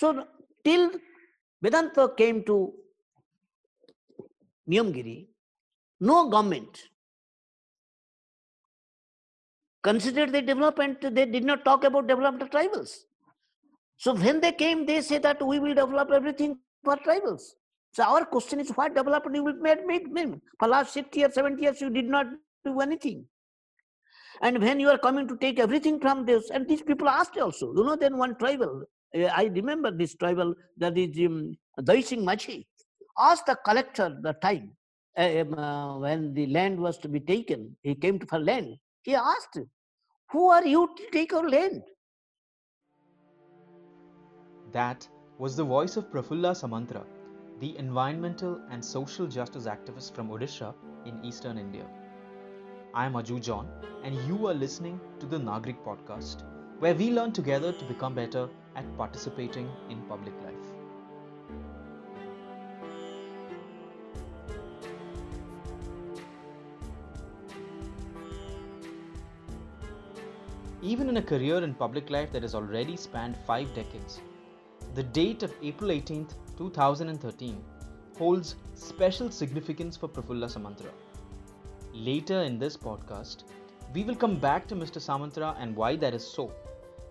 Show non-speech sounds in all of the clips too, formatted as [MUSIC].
So till Vedanta came to Niyamgiri, no government considered the development. They did not talk about development of tribals. So when they came, they say that we will develop everything for tribals. So our question is what development you will make, make them? For last 60 or 70 years, you did not do anything. And when you are coming to take everything from this, and these people asked also, you know, then one tribal, I remember this tribal, that is um, Daising Machi, asked the collector the time uh, uh, when the land was to be taken, he came to for land. He asked, Who are you to take our land? That was the voice of Prafulla Samantara, the environmental and social justice activist from Odisha in eastern India. I am Aju John, and you are listening to the Nagrik podcast, where we learn together to become better at participating in public life. Even in a career in public life that has already spanned five decades, the date of April 18, 2013 holds special significance for Prafulla Samantara. Later in this podcast, we will come back to Mr. Samantara and why that is so.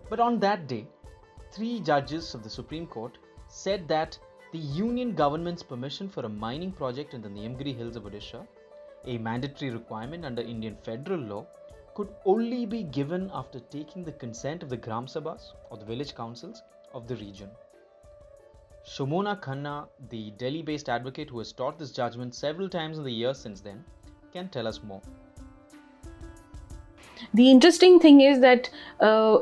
But on that day, three judges of the Supreme Court said that the union government's permission for a mining project in the Niyamgiri Hills of Odisha, a mandatory requirement under Indian federal law, could only be given after taking the consent of the Gram Sabhas or the village councils of the region. Shomona Khanna, the Delhi based advocate who has taught this judgment several times in the years since then, can tell us more. The interesting thing is that uh,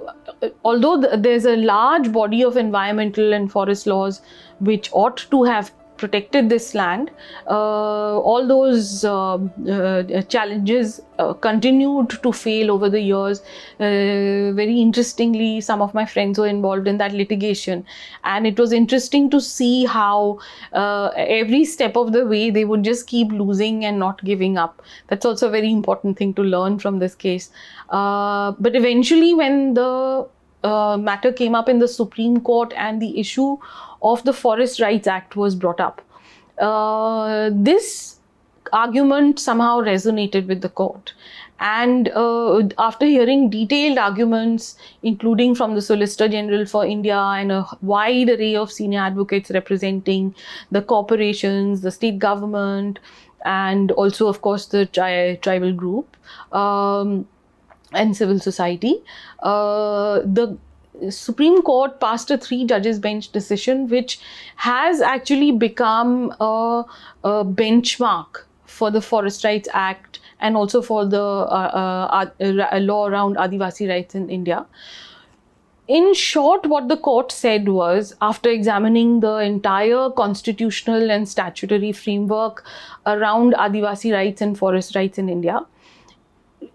although th- there's a large body of environmental and forest laws which ought to have protected this land, uh, all those uh, uh, challenges uh, continued to fail over the years. Uh, very interestingly, some of my friends were involved in that litigation, and it was interesting to see how uh, every step of the way they would just keep losing and not giving up. That's also a very important thing to learn from this case. but eventually, when the matter came up in the Supreme Court and the issue of the Forest Rights Act was brought up. Uh, this argument somehow resonated with the court. And uh, after hearing detailed arguments, including from the Solicitor General for India and a wide array of senior advocates representing the corporations, the state government, and also, of course, the tri- tribal group um, and civil society, uh, the Supreme Court passed a three judges bench decision, which has actually become a, a benchmark for the Forest Rights Act and also for the uh, uh, uh, law around Adivasi rights in India. In short, what the court said was after examining the entire constitutional and statutory framework around Adivasi rights and forest rights in India,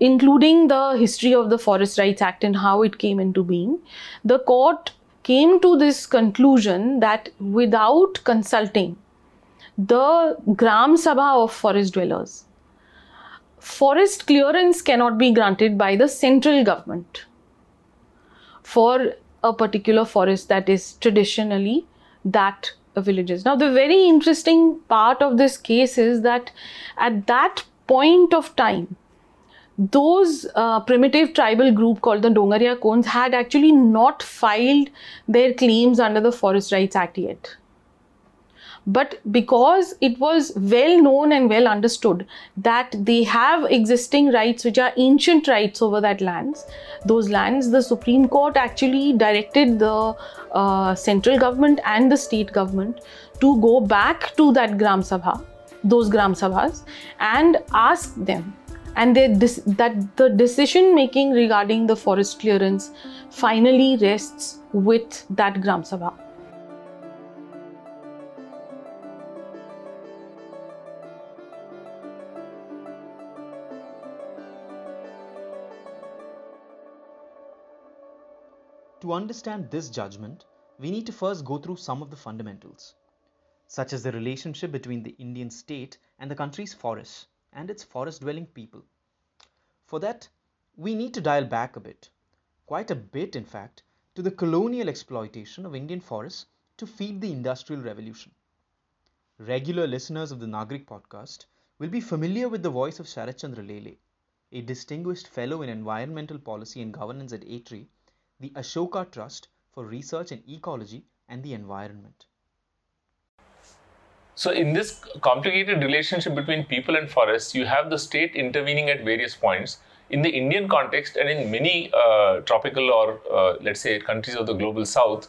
including the history of the Forest Rights Act and how it came into being, the court came to this conclusion that without consulting the Gram Sabha of forest dwellers, forest clearance cannot be granted by the central government for a particular forest that is traditionally that villages. Now, the very interesting part of this case is that at that point of time, those uh, primitive tribal group called the Dongria Kondhs had actually not filed their claims under the Forest Rights Act yet. But because it was well known and well understood that they have existing rights which are ancient rights over that lands, those lands, the Supreme Court actually directed the uh, central government and the state government to go back to that Gram Sabha, those Gram Sabhas, and ask them and that the decision making regarding the forest clearance finally rests with that Gram Sabha. To understand this judgment, we need to first go through some of the fundamentals, such as the relationship between the Indian state and the country's forests and its forest dwelling people. For that, we need to dial back a bit, quite a bit in fact, to the colonial exploitation of Indian forests to feed the industrial revolution. Regular listeners of the Nagrik podcast will be familiar with the voice of Sharad Chandra Lele, a distinguished fellow in environmental policy and governance at ATREE, the Ashoka Trust for Research in Ecology and the Environment. So, in this complicated relationship between people and forests, you have the state intervening at various points. In the Indian context and in many uh, tropical or uh, let's say countries of the global south,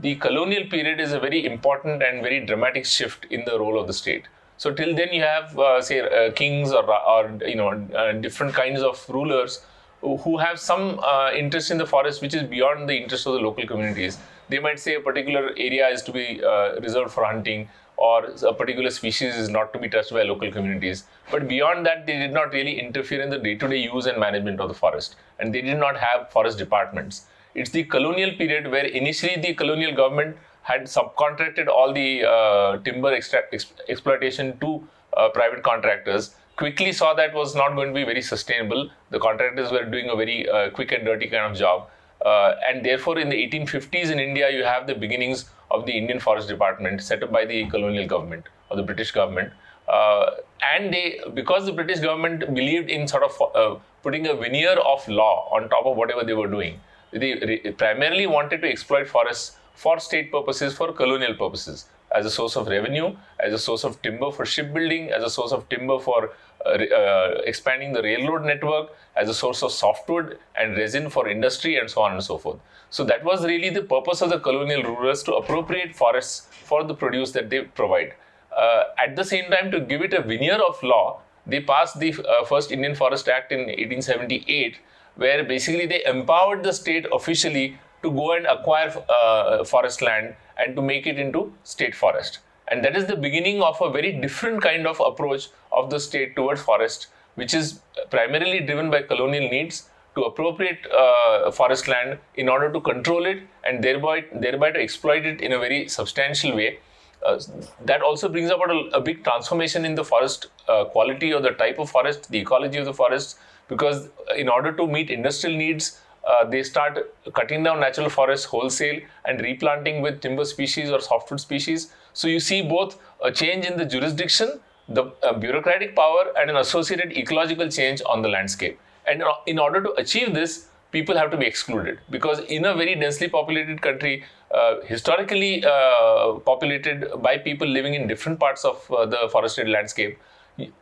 the colonial period is a very important and very dramatic shift in the role of the state. So till then you have uh, say uh, kings or, or you know uh, different kinds of rulers who have some uh, interest in the forest which is beyond the interest of the local communities. They might say a particular area is to be reserved for hunting or a particular species is not to be touched by local communities. But beyond that, they did not really interfere in the day-to-day use and management of the forest, and they did not have forest departments. It's the colonial period where initially the colonial government had subcontracted all the uh, timber extra- ex- exploitation to uh, private contractors. Quickly saw that was not going to be very sustainable. The contractors were doing a very uh, quick and dirty kind of job. Uh, and therefore, in the 1850s in India, you have the beginnings of the Indian Forest Department set up by the colonial government or the British government. Uh, and they, because the British government believed in sort of uh, putting a veneer of law on top of whatever they were doing, they re- primarily wanted to exploit forests for state purposes, for colonial purposes, as a source of revenue, as a source of timber for shipbuilding, as a source of timber for uh, uh, expanding the railroad network, as a source of softwood and resin for industry, and so on and so forth. So that was really the purpose of the colonial rulers to appropriate forests for the produce that they provide. Uh, at the same time, to give it a veneer of law, they passed the uh, first Indian Forest Act in 1878, where basically they empowered the state officially to go and acquire uh, forest land and to make it into state forest. And that is the beginning of a very different kind of approach of the state towards forest, which is primarily driven by colonial needs to appropriate uh, forest land in order to control it and thereby thereby to exploit it in a very substantial way. Uh, that also brings about a, a, big transformation in the forest uh, quality or the type of forest, the ecology of the forest, because in order to meet industrial needs, uh, they start cutting down natural forests wholesale and replanting with timber species or softwood species. So you see both a change in the jurisdiction, the uh, bureaucratic power, and an associated ecological change on the landscape. And uh, in order to achieve this, people have to be excluded because in a very densely populated country, uh, historically uh, populated by people living in different parts of uh, the forested landscape,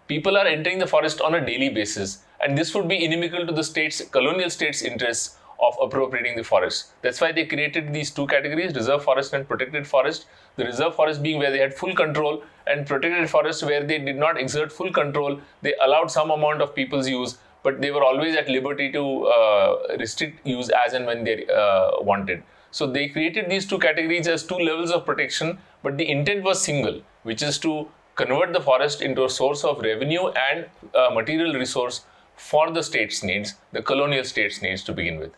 people are entering the forest on a daily basis and this would be inimical to the state's colonial state's interests of appropriating the forest. That's why they created these two categories reserve forest and protected forest. The reserve forest being where they had full control, and protected forest where they did not exert full control. They allowed some amount of people's use, but they were always at liberty to uh, restrict use as and when they uh, wanted. So they created these two categories as two levels of protection, but the intent was single, which is to convert the forest into a source of revenue and uh, material resource for the state's needs, the colonial state's needs to begin with.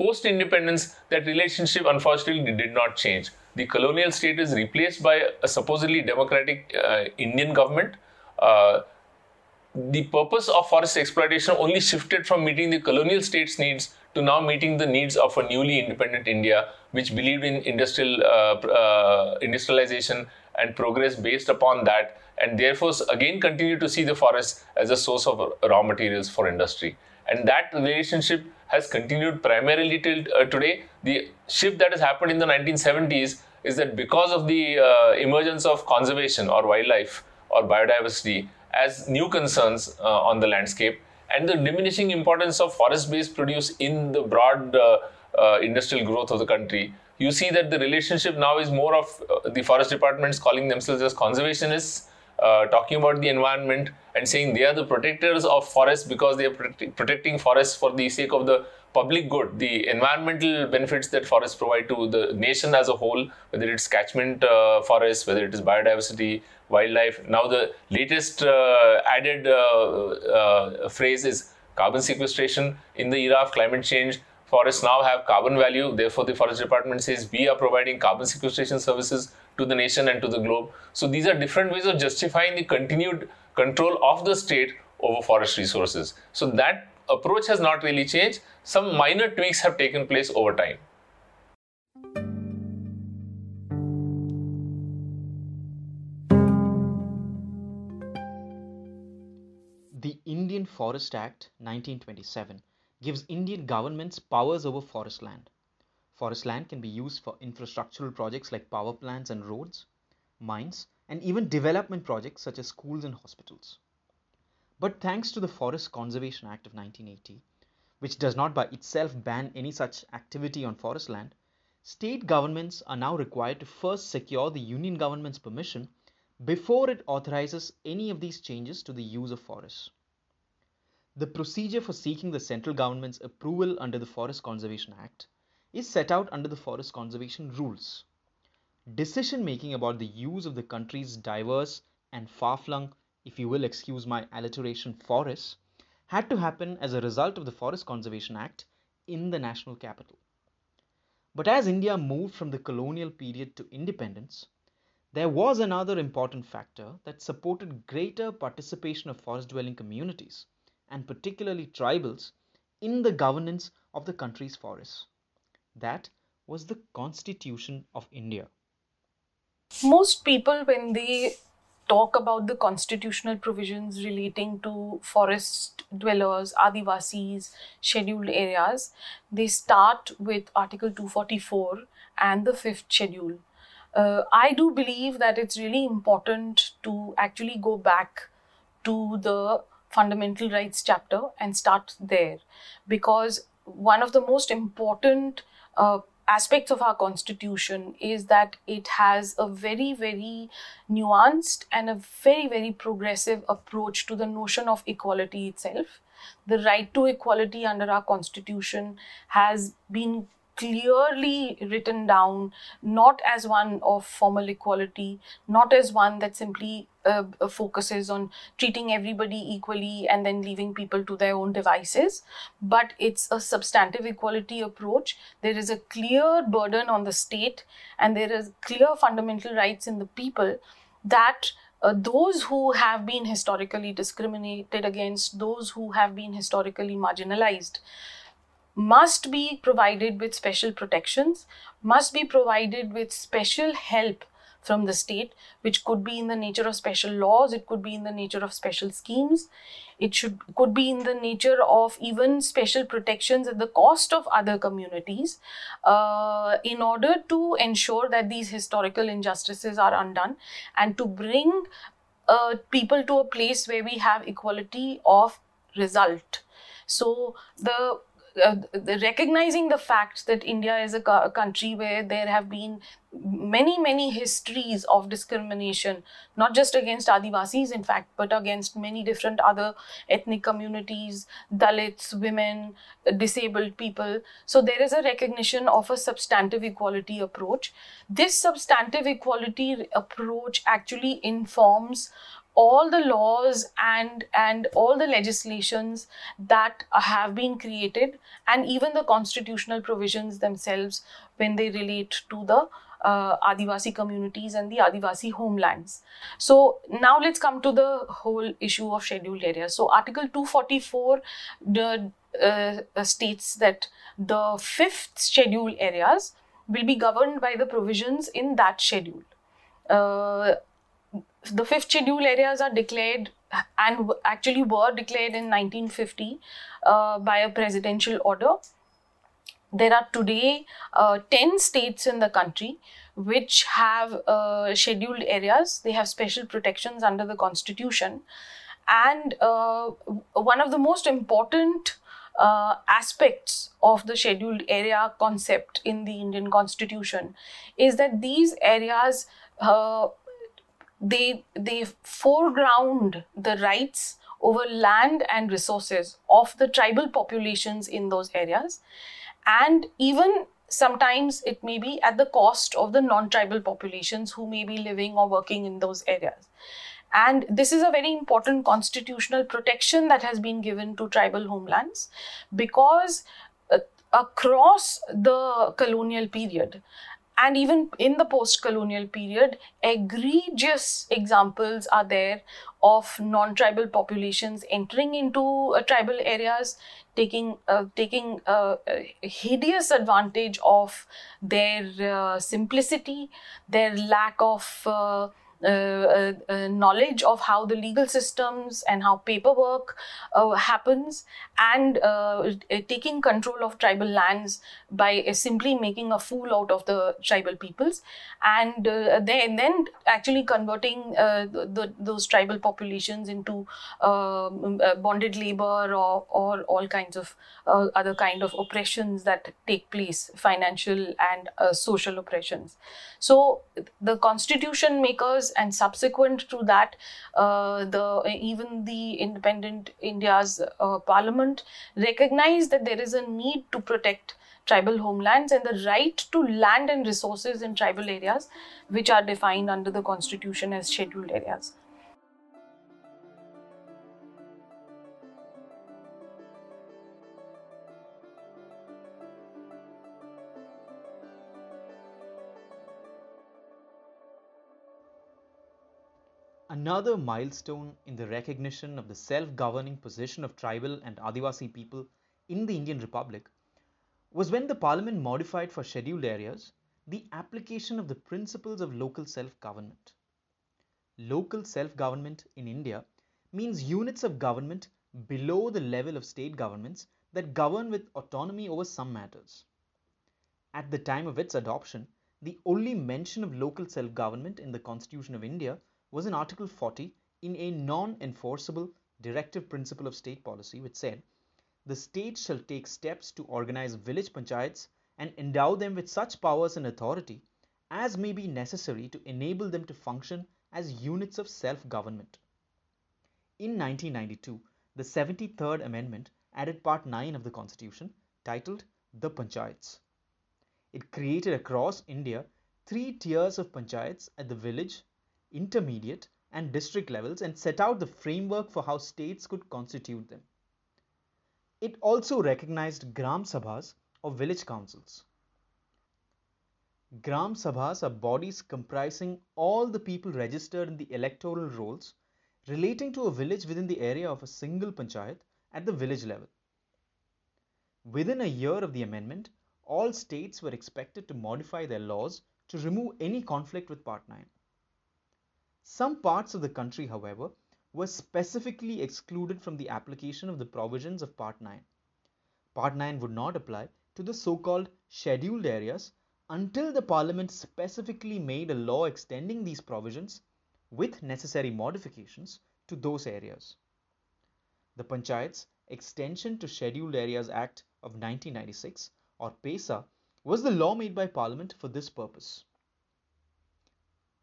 Post independence, that relationship unfortunately did not change. The colonial state is replaced by a supposedly democratic uh, Indian government. Uh, the purpose of forest exploitation only shifted from meeting the colonial state's needs to now meeting the needs of a newly independent India, which believed in industrial uh, uh industrialization and progress based upon that and therefore again continue to see the forest as a source of raw materials for industry. And that relationship has continued primarily till uh, today. The shift that has happened in the 1970s is that because of the uh, emergence of conservation or wildlife or biodiversity as new concerns uh, on the landscape and the diminishing importance of forest based produce in the broad uh, uh, industrial growth of the country, you see that the relationship now is more of uh, the forest departments calling themselves as conservationists uh, talking about the environment and saying they are the protectors of forests because they are protect- protecting forests for the sake of the public good, the environmental benefits that forests provide to the nation as a whole, whether it's catchment uh, forests, whether it is biodiversity, wildlife. Now, the latest uh, added uh, uh, phrase is carbon sequestration in the era of climate change forests now have carbon value. Therefore, the forest department says we are providing carbon sequestration services to the nation and to the globe. So these are different ways of justifying the continued control of the state over forest resources. So that approach has not really changed. Some minor tweaks have taken place over time. The Indian Forest Act 1927 gives Indian governments powers over forest land. Forest land can be used for infrastructural projects like power plants and roads, mines, and even development projects such as schools and hospitals. But thanks to the Forest Conservation Act of 1980, which does not by itself ban any such activity on forest land, state governments are now required to first secure the union government's permission before it authorizes any of these changes to the use of forests. The procedure for seeking the central government's approval under the Forest Conservation Act is set out under the Forest Conservation Rules. Decision making about the use of the country's diverse and far flung, if you will excuse my alliteration, forests had to happen as a result of the Forest Conservation Act in the national capital. But as India moved from the colonial period to independence, there was another important factor that supported greater participation of forest dwelling communities, and particularly tribals, in the governance of the country's forests. That was the Constitution of India. Most people, when they talk about the constitutional provisions relating to forest dwellers, Adivasis, scheduled areas, they start with Article 244 and the fifth schedule. Uh, I do believe that it's really important to actually go back to the fundamental rights chapter and start there because one of the most important uh, aspects of our constitution is that it has a very very nuanced and a very very progressive approach to the notion of equality itself. The right to equality under our constitution has been clearly written down, not as one of formal equality, not as one that simply uh, uh, focuses on treating everybody equally and then leaving people to their own devices, but it's a substantive equality approach. There is a clear burden on the state, and there is clear fundamental rights in the people that uh, those who have been historically discriminated against, those who have been historically marginalized, must be provided with special protections, must be provided with special help from the state, which could be in the nature of special laws, it could be in the nature of special schemes, it should could be in the nature of even special protections at the cost of other communities, uh, in order to ensure that these historical injustices are undone and to bring uh, people to a place where we have equality of result. So the uh, recognizing the fact that India is a co- country where there have been many, many histories of discrimination, not just against Adivasis, in fact, but against many different other ethnic communities, Dalits, women, disabled people. So there is a recognition of a substantive equality approach. This substantive equality approach actually informs all the laws and and all the legislations that have been created and even the constitutional provisions themselves when they relate to the uh, Adivasi communities and the Adivasi homelands. So now let's come to the whole issue of scheduled areas. So Article 244 the, uh, states that the fifth scheduled areas will be governed by the provisions in that schedule. Uh, the fifth schedule areas are declared and actually were declared in 1950 uh, by a presidential order. There are today uh, 10 states in the country which have uh, scheduled areas. They have special protections under the constitution. And uh, one of the most important uh, aspects of the scheduled area concept in the Indian constitution is that these areas uh, they they foreground the rights over land and resources of the tribal populations in those areas. And even sometimes it may be at the cost of the non-tribal populations who may be living or working in those areas. And this is a very important constitutional protection that has been given to tribal homelands because uh, across the colonial period and even in the post colonial period, egregious examples are there of non tribal populations entering into uh, tribal areas, taking, uh, taking uh, hideous advantage of their uh, simplicity, their lack of uh, uh, uh, knowledge of how the legal systems and how paperwork uh, happens, and uh, taking control of tribal lands by simply making a fool out of the tribal peoples, and then, then actually converting the, those tribal populations into um, bonded labor or, or all kinds of other kind of oppressions that take place, financial and social oppressions. So the constitution makers and subsequent to that, uh, the even the independent India's uh, parliament recognized that there is a need to protect tribal homelands and the right to land and resources in tribal areas, which are defined under the constitution as scheduled areas. Another milestone in the recognition of the self-governing position of tribal and Adivasi people in the Indian Republic was when the parliament modified for scheduled areas the application of the principles of local self-government. Local self-government in India means units of government below the level of state governments that govern with autonomy over some matters. At the time of its adoption, the only mention of local self-government in the Constitution of India was in Article 40 in a non-enforceable directive principle of state policy which said the state shall take steps to organize village panchayats and endow them with such powers and authority as may be necessary to enable them to function as units of self-government. In 1992, the 73rd Amendment added Part 9 of the Constitution titled The Panchayats. It created across India three tiers of panchayats at the village, intermediate and district levels and set out the framework for how states could constitute them. It also recognized Gram Sabhas or village councils. Gram Sabhas are bodies comprising all the people registered in the electoral rolls relating to a village within the area of a single panchayat at the village level. Within a year of the amendment, all states were expected to modify their laws to remove any conflict with Part 9. Some parts of the country, however, were specifically excluded from the application of the provisions of Part 9. Part 9 would not apply to the so-called scheduled areas until the parliament specifically made a law extending these provisions with necessary modifications to those areas. The Panchayats Extension to Scheduled Areas Act of 1996 or PESA was the law made by parliament for this purpose.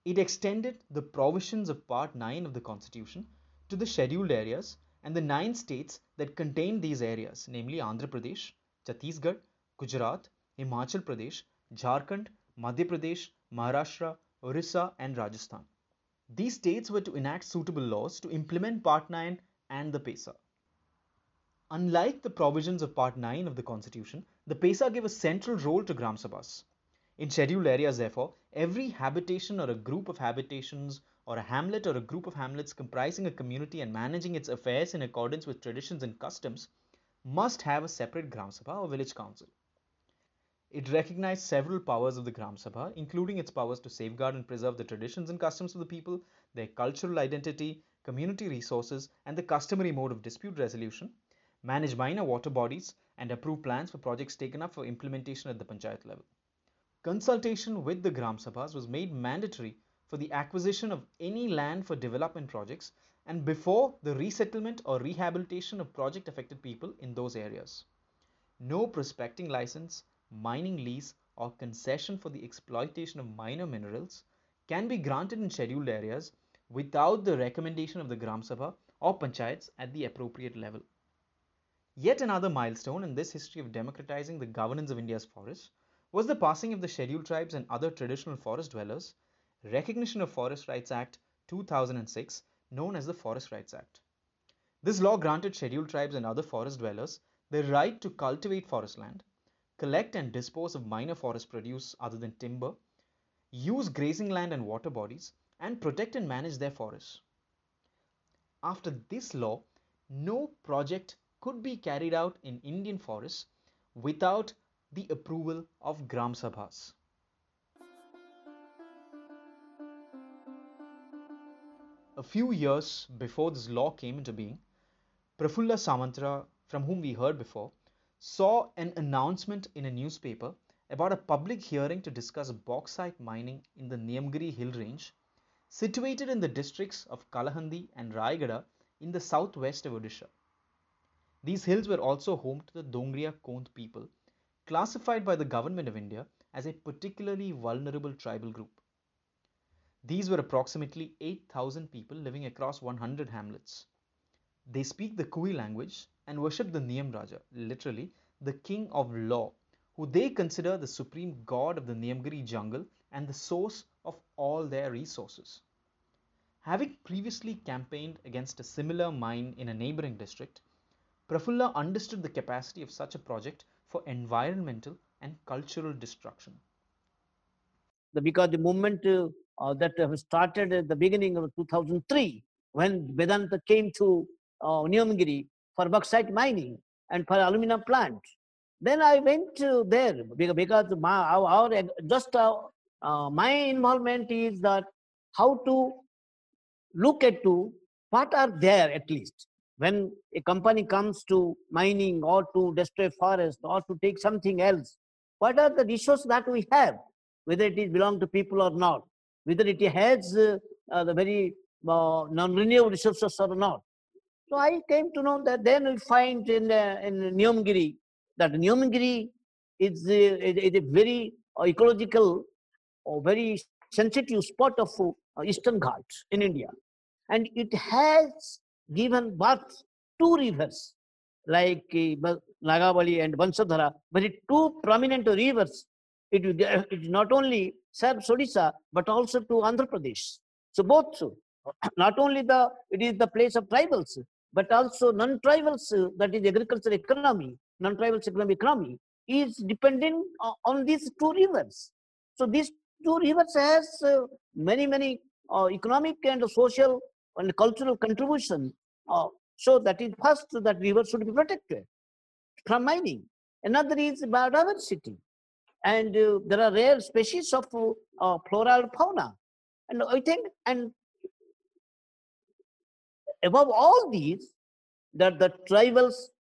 It extended the provisions of Part 9 of the Constitution to the scheduled areas and the nine states that contained these areas, namely Andhra Pradesh, Chhattisgarh, Gujarat, Himachal Pradesh, Jharkhand, Madhya Pradesh, Maharashtra, Orissa, and Rajasthan. These states were to enact suitable laws to implement Part 9 and the PESA. Unlike the provisions of Part 9 of the Constitution, the PESA gave a central role to Gram Sabhas. In scheduled areas, therefore, every habitation or a group of habitations or a hamlet or a group of hamlets comprising a community and managing its affairs in accordance with traditions and customs must have a separate Gram Sabha or village council. It recognized several powers of the Gram Sabha, including its powers to safeguard and preserve the traditions and customs of the people, their cultural identity, community resources, and the customary mode of dispute resolution, manage minor water bodies, and approve plans for projects taken up for implementation at the panchayat level. Consultation with the Gram Sabhas was made mandatory for the acquisition of any land for development projects and before the resettlement or rehabilitation of project affected people in those areas. No prospecting license, mining lease or concession for the exploitation of minor minerals can be granted in scheduled areas without the recommendation of the Gram Sabha or panchayats at the appropriate level. Yet another milestone in this history of democratizing the governance of India's forests was the passing of the Scheduled Tribes and Other Traditional Forest Dwellers Recognition of Forest Rights Act 2006 known as the Forest Rights Act. This law granted scheduled tribes and other forest dwellers the right to cultivate forest land, collect and dispose of minor forest produce other than timber, use grazing land and water bodies, and protect and manage their forests. After this law, no project could be carried out in Indian forests without the approval of Gram Sabhas. a few years before this law came into being, Prafulla Samantara, from whom we heard before, saw an announcement in a newspaper about a public hearing to discuss bauxite mining in the Niyamgiri hill range, situated in the districts of Kalahandi and Rayagada in the southwest of Odisha. These hills were also home to the Dongria Kondh people, classified by the government of India as a particularly vulnerable tribal group. These were approximately 8,000 people living across 100 hamlets. They speak the Kui language and worship the Niyam Raja, literally the king of law, who they consider the supreme god of the Niyamgiri jungle and the source of all their resources. Having previously campaigned against a similar mine in a neighboring district, Prafulla understood the capacity of such a project for environmental and cultural destruction. Because the movement uh, uh, that started at the beginning of 2003, when Vedanta came to uh, Niyamgiri for bauxite mining and for aluminum plant. Then I went to there because my, our, our just uh, uh, my involvement is that how to look at to what are there at least when a company comes to mining or to destroy forest or to take something else what are the resources that we have? Whether it is belong to people or not. Whether it has uh, uh, the very uh, non-renewable resources or not. So I came to know that then we find in, uh, in Niyamgiri that Niyamgiri is, uh, is, a very uh, ecological or very sensitive spot of uh, Eastern Ghats in India. And it has given birth two rivers like uh, Nagavali and Vansadhara, but two prominent rivers. It, it not only serves Odisha, but also to Andhra Pradesh. So both, [CLEARS THROAT] not only the, it is the place of tribals, but also non-tribals, uh, that is agricultural economy, non-tribals economic economy, is dependent on these two rivers. So these two rivers has uh, many, many uh, economic and social and cultural contribution. Uh, so that is first that river should be protected from mining. Another is biodiversity. And uh, there are rare species of uh, flora and fauna. And I think, and above all these, that the tribals,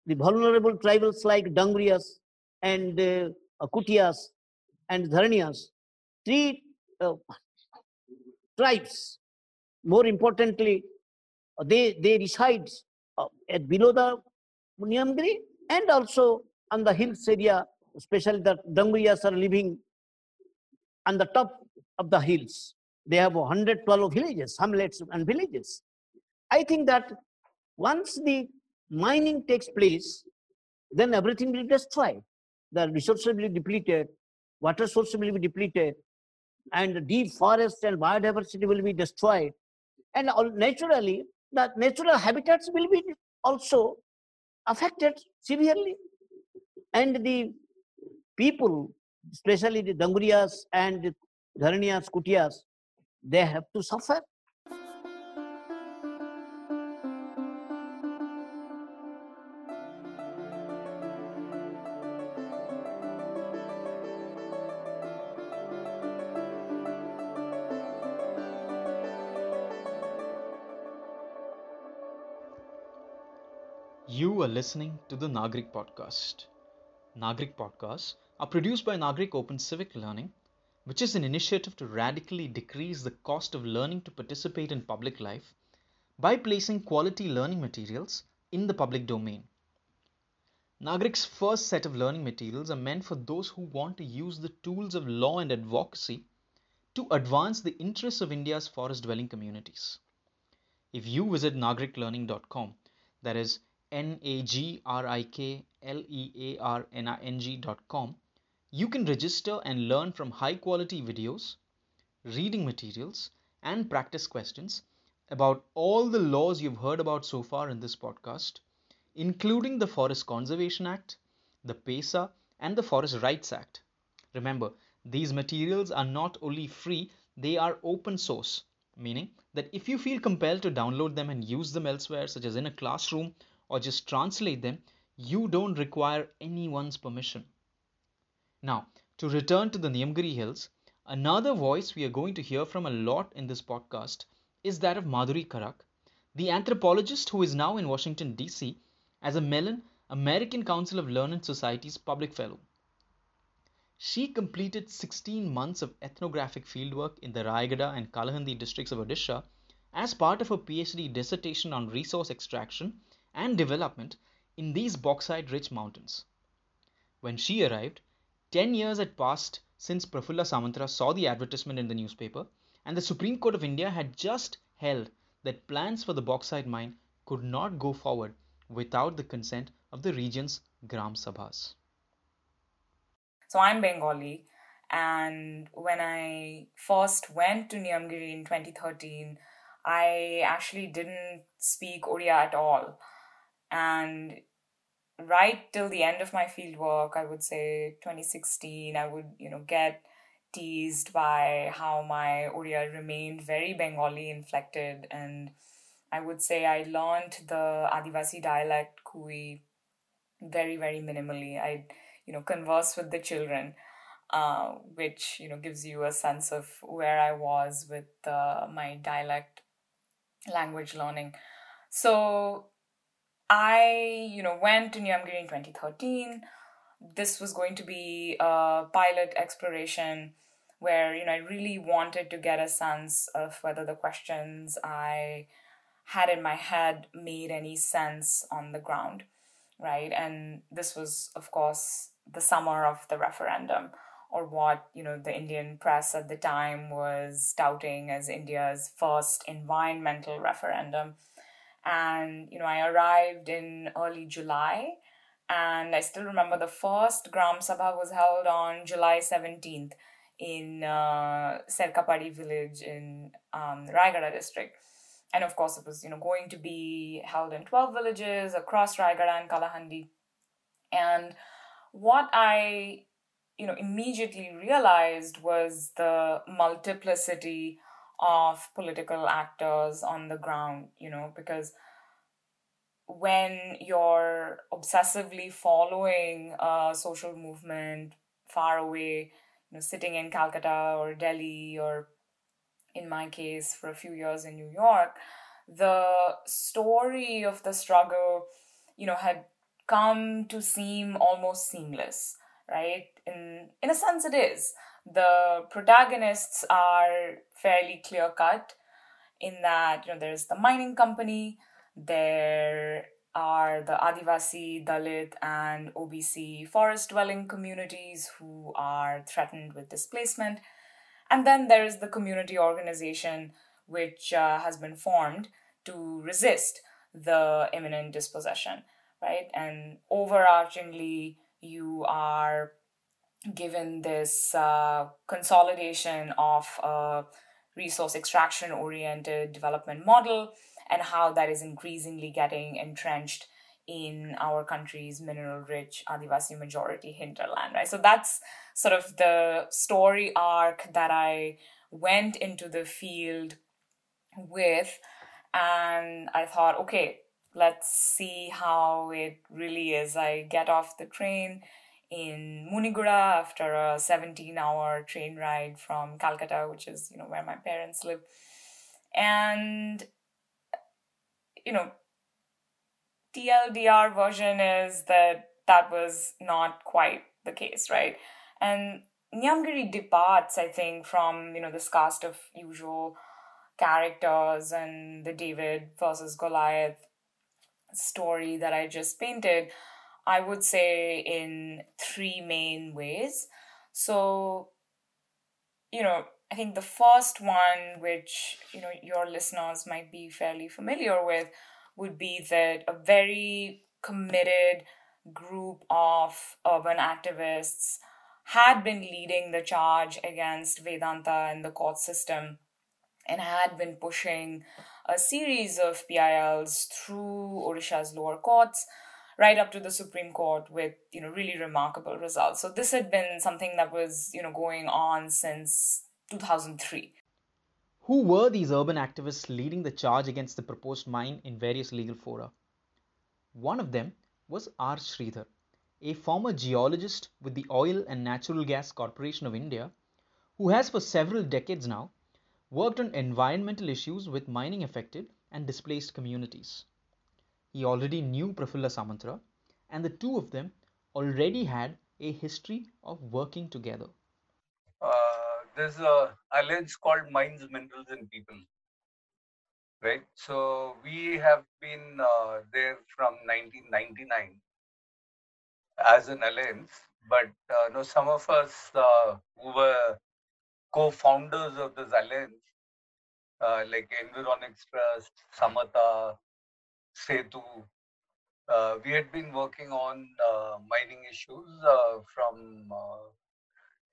the vulnerable tribals like Dangriyas and uh, Kutiyas and Dharniyas, three uh, tribes, more importantly, they, they reside uh, at below the Niyamgiri and also on the hills area, especially the Dangriyas are living on the top of the hills. They have 112 villages, hamlets and villages. I think that once the mining takes place, then everything will be destroyed. The resources will be depleted, water sources will be depleted, and deep forest and biodiversity will be destroyed. And naturally, the natural habitats will be also affected severely. And the people, especially the Danguriyas and Dharniyas, Kutiyas, they have to suffer are listening to the Nagrik Podcast. Nagrik Podcasts are produced by Nagrik Open Civic Learning, which is an initiative to radically decrease the cost of learning to participate in public life by placing quality learning materials in the public domain. Nagrik's first set of learning materials are meant for those who want to use the tools of law and advocacy to advance the interests of India's forest dwelling communities. If you visit nagriklearning.com, that is N A G R I K L E A R N I N G dot com, you can register and learn from high quality videos, reading materials, and practice questions about all the laws you've heard about so far in this podcast, including the Forest Conservation Act, the PESA, and the Forest Rights Act. Remember, these materials are not only free, they are open source, meaning that if you feel compelled to download them and use them elsewhere, such as in a classroom or just translate them, you don't require anyone's permission. Now, to return to the Niyamgiri Hills, another voice we are going to hear from a lot in this podcast is that of Madhuri Karak, the anthropologist who is now in Washington, D.C. as a Mellon American Council of Learned Societies Public Fellow. She completed 16 months of ethnographic fieldwork in the Rayagada and Kalahandi districts of Odisha as part of her PhD dissertation on resource extraction and development in these bauxite rich mountains. When she arrived, 10 years had passed since Prafulla Samantara saw the advertisement in the newspaper, and the Supreme Court of India had just held that plans for the bauxite mine could not go forward without the consent of the region's Gram Sabhas. So I'm Bengali, and when I first went to Niyamgiri in 2013, I actually didn't speak Odia at all. And right till the end of my field work, I would say 2016, I would, you know, get teased by how my Odia remained very Bengali inflected. And I would say I learned the Adivasi dialect Kui very, very minimally. I, you know, converse with the children. Uh, which you know gives you a sense of where I was with uh, my dialect language learning. So I, you know, went to Niyamgiri in 2013. This was going to be a pilot exploration where, you know, I really wanted to get a sense of whether the questions I had in my head made any sense on the ground, right? And this was, of course, the summer of the referendum or what you know the Indian press at the time was touting as India's first environmental referendum. And you know, I arrived in early July, and I still remember the first Gram Sabha was held on July seventeenth in uh, Serkapadi village in um, Rayagada district. And of course, it was you know going to be held in twelve villages across Rayagada and Kalahandi. And what I you know immediately realized was the multiplicity of political actors on the ground you know because when you're obsessively following a social movement far away you know sitting in calcutta or delhi or in my case for a few years in new york the story of the struggle you know had come to seem almost seamless right? In in a sense, it is. The protagonists are fairly clear cut in that you know there's the mining company, there are the Adivasi, Dalit, and OBC forest dwelling communities who are threatened with displacement. And then there is the community organization which uh, has been formed to resist the imminent dispossession, right? And overarchingly, you are given this uh, consolidation of a resource extraction oriented development model and how that is increasingly getting entrenched in our country's mineral rich Adivasi majority hinterland, right? So that's sort of the story arc that I went into the field with. And I thought, okay, let's see how it really is. I get off the train in Muniguda after a 17 hour train ride from Calcutta, which is, you know, where my parents live. And, you know, TLDR version is that that was not quite the case, right? And Niyamgiri departs, I think, from, you know, this cast of usual characters and the David versus Goliath story that I just painted, I would say in three main ways. So, you know, I think the first one, which, you know, your listeners might be fairly familiar with, would be that a very committed group of urban activists had been leading the charge against Vedanta and the court system and had been pushing a series of PILs through Odisha's lower courts right up to the Supreme Court with you know really remarkable results. So this had been something that was you know going on since 2003. Who were these urban activists leading the charge against the proposed mine in various legal fora? One of them was R. Shreedhar, a former geologist with the Oil and Natural Gas Corporation of India, who has for several decades now worked on environmental issues with mining affected and displaced communities. He already knew Prafulla Samantara, and the two of them already had a history of working together. Uh, there's a alliance called Mines, Minerals, and People. Right. So we have been uh, there from 1999 as an alliance, but uh, some of us uh, who were co-founders of this alliance, uh, like Environics Trust, Samata, Setu, uh, we had been working on uh, mining issues uh, from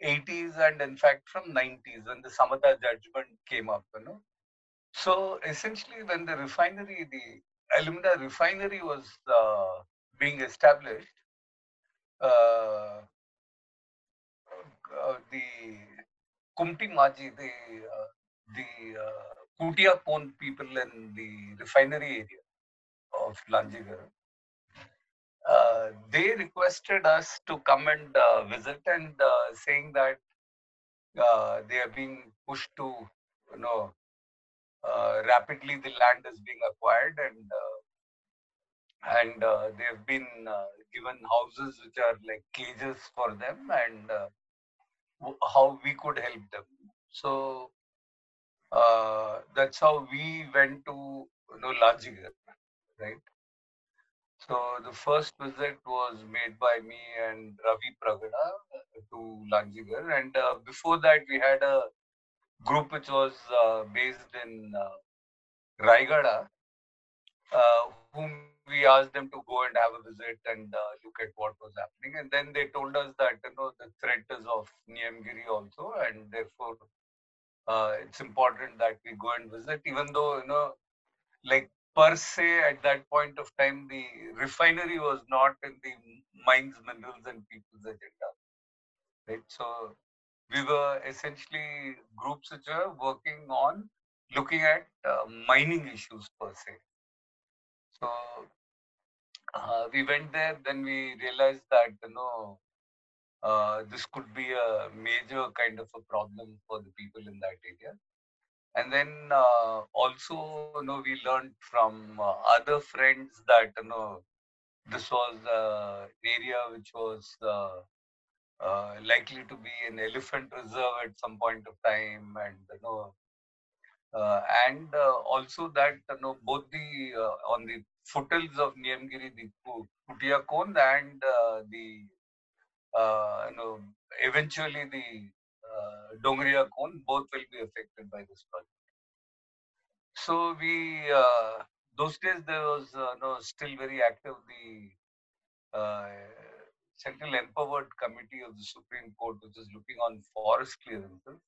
80s and in fact from 90s when the Samata judgment came up, you know. So essentially when the refinery, the alumina refinery was being established, uh, uh, the Kumti Majhi, the uh, the uh, Kutia Kondh people in the refinery area of Lanjigarh, uh, they requested us to come and uh, visit and uh, saying that uh, they are being pushed to, you know, uh, rapidly the land is being acquired and and they have been given houses which are like cages for them and how we could help them. So uh, that's how we went to you know right? So the first visit was made by me and Ravi Pragada to Lanjigarh, and uh, before that we had a group which was uh, based in uh, Rayagada, uh, whom we asked them to go and have a visit and uh, look at what was happening. And then they told us that you know the threat is of Niyamgiri also, and therefore uh, it's important that we go and visit, even though you know, like per se at that point of time, the refinery was not in the mines, minerals, and people's agenda, right? So we were essentially groups which were working on looking at uh, mining issues per se. So uh, we went there, then we realized that you know uh, this could be a major kind of a problem for the people in that area. And then uh, also, you know, we learned from uh, other friends that you know this was an area which was uh, uh, likely to be an elephant reserve at some point of time, and you know uh, and uh, also that you know both the uh, on the foothills of Niyamgiri, the Kutia and the you know eventually the uh, Dongria both will be affected by this project. So we those days there was uh, no still very active the uh, Central Empowered Committee of the Supreme Court, which is looking on forest clearances.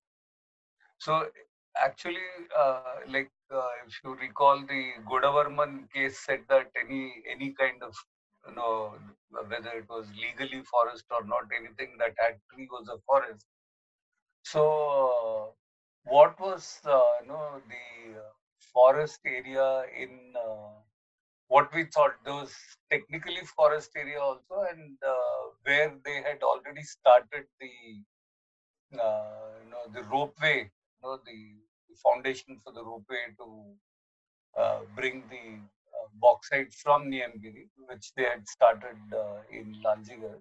So actually, uh, like uh, if you recall, the Godavarman case said that any any kind of you know whether it was legally forest or not, anything that had tree was a forest. So, what was uh, you know the forest area in what we thought those technically forest area also and uh, where they had already started the uh, you know the ropeway you know the foundation for the ropeway to uh, bring the uh, bauxite from Niyamgiri, which they had started uh, in Lanjigarh.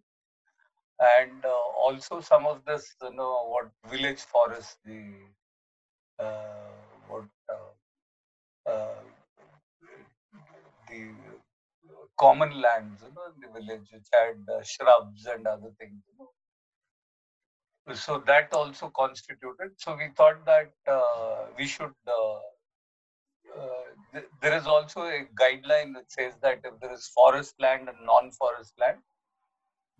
And uh, also some of this, you know, what village forest, the what the common lands, you know, in the village, which had shrubs and other things. You know so that also constituted. So we thought that uh, we should. Uh, uh, th- there is also a guideline that says that if there is forest land and non-forest land,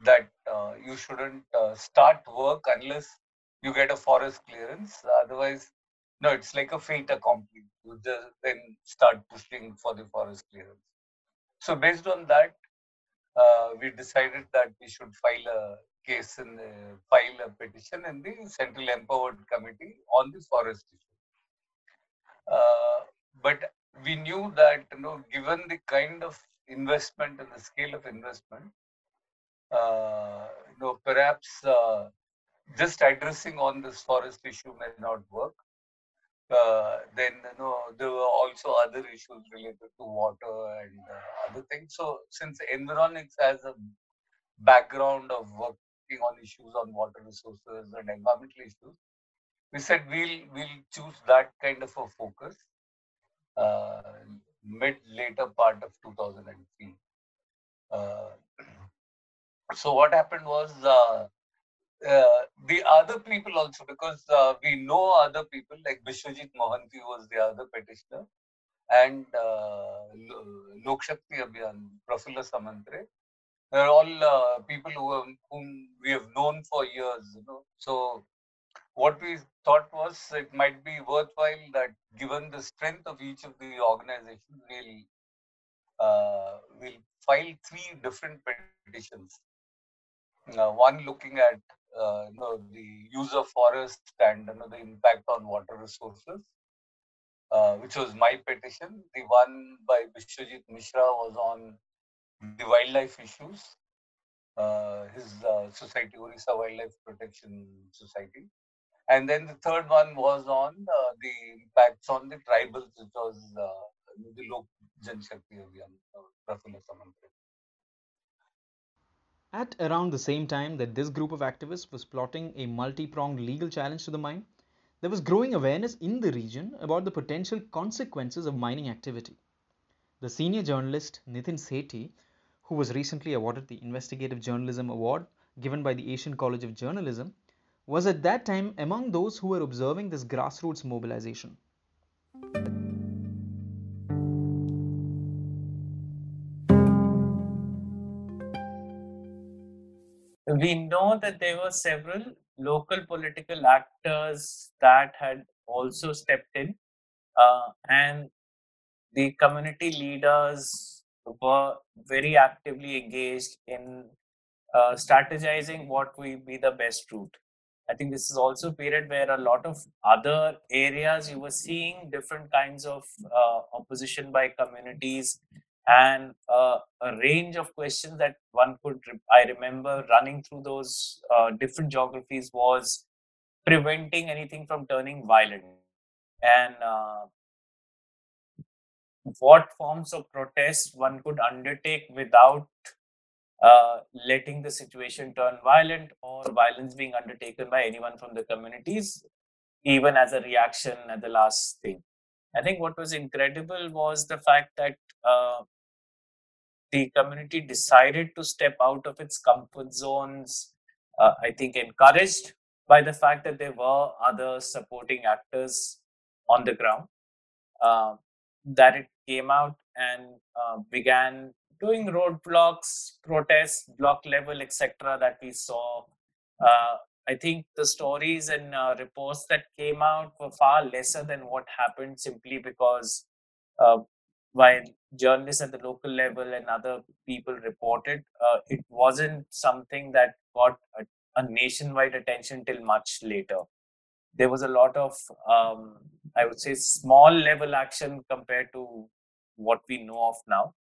that uh, you shouldn't uh, start work unless you get a forest clearance. Otherwise, no, it's like a fait accompli. You just then start pushing for the forest clearance. So based on that, uh, we decided that we should file a case and file a petition in the Central Empowered Committee on the forest issue. Uh, but we knew that, you know, given the kind of investment and the scale of investment, you know, perhaps uh, just addressing on this forest issue may not work. Uh, then you know there were also other issues related to water and uh, other things. So since Environics has a background of working on issues on water resources and environmental issues, we said we'll we'll choose that kind of a focus uh, mid later part of 2003. So what happened was uh, uh, the other people also because uh, we know other people like Bishwajit Mohanty was the other petitioner and uh, Lok Shakti Abhiyan, Prafulla Samantara. They're all uh, people who, whom we have known for years, you know. So what we thought was it might be worthwhile that given the strength of each of the organizations, we'll uh, we'll file three different petitions. Uh, one looking at uh, you know, the use of forest and you know, the impact on water resources, uh, which was my petition. The one by Bishwajit Mishra was on the wildlife issues, uh, his uh, society, Orissa Wildlife Protection Society. And then the third one was on uh, the impacts on the tribals, which was the Lok Janshakti Abhiyan, Prafulla Samantara. At around the same time that this group of activists was plotting a multi pronged legal challenge to the mine, there was growing awareness in the region about the potential consequences of mining activity. The senior journalist Nitin Sethi, who was recently awarded the Investigative Journalism Award given by the Asian College of Journalism, was at that time among those who were observing this grassroots mobilization. We know that there were several local political actors that had also stepped in, uh, and the community leaders were very actively engaged in uh, strategizing what will be the best route. I think this is also a period where a lot of other areas you were seeing different kinds of uh, opposition by communities and uh, a range of questions that one could re- i remember running through those uh, different geographies was preventing anything from turning violent and uh, what forms of protest one could undertake without uh, letting the situation turn violent or violence being undertaken by anyone from the communities, even as a reaction at the last thing. I think what was incredible was the fact that uh, the community decided to step out of its comfort zones. Uh, I think encouraged by the fact that there were other supporting actors on the ground. Uh, that it came out and uh, began doing roadblocks, protests, block level, etc. that we saw. Uh, I think the stories and uh, reports that came out were far lesser than what happened simply because uh, while journalists at the local level and other people reported, uh, it wasn't something that got a, a, nationwide attention till much later. There was a lot of, um, I would say, small level action compared to what we know of now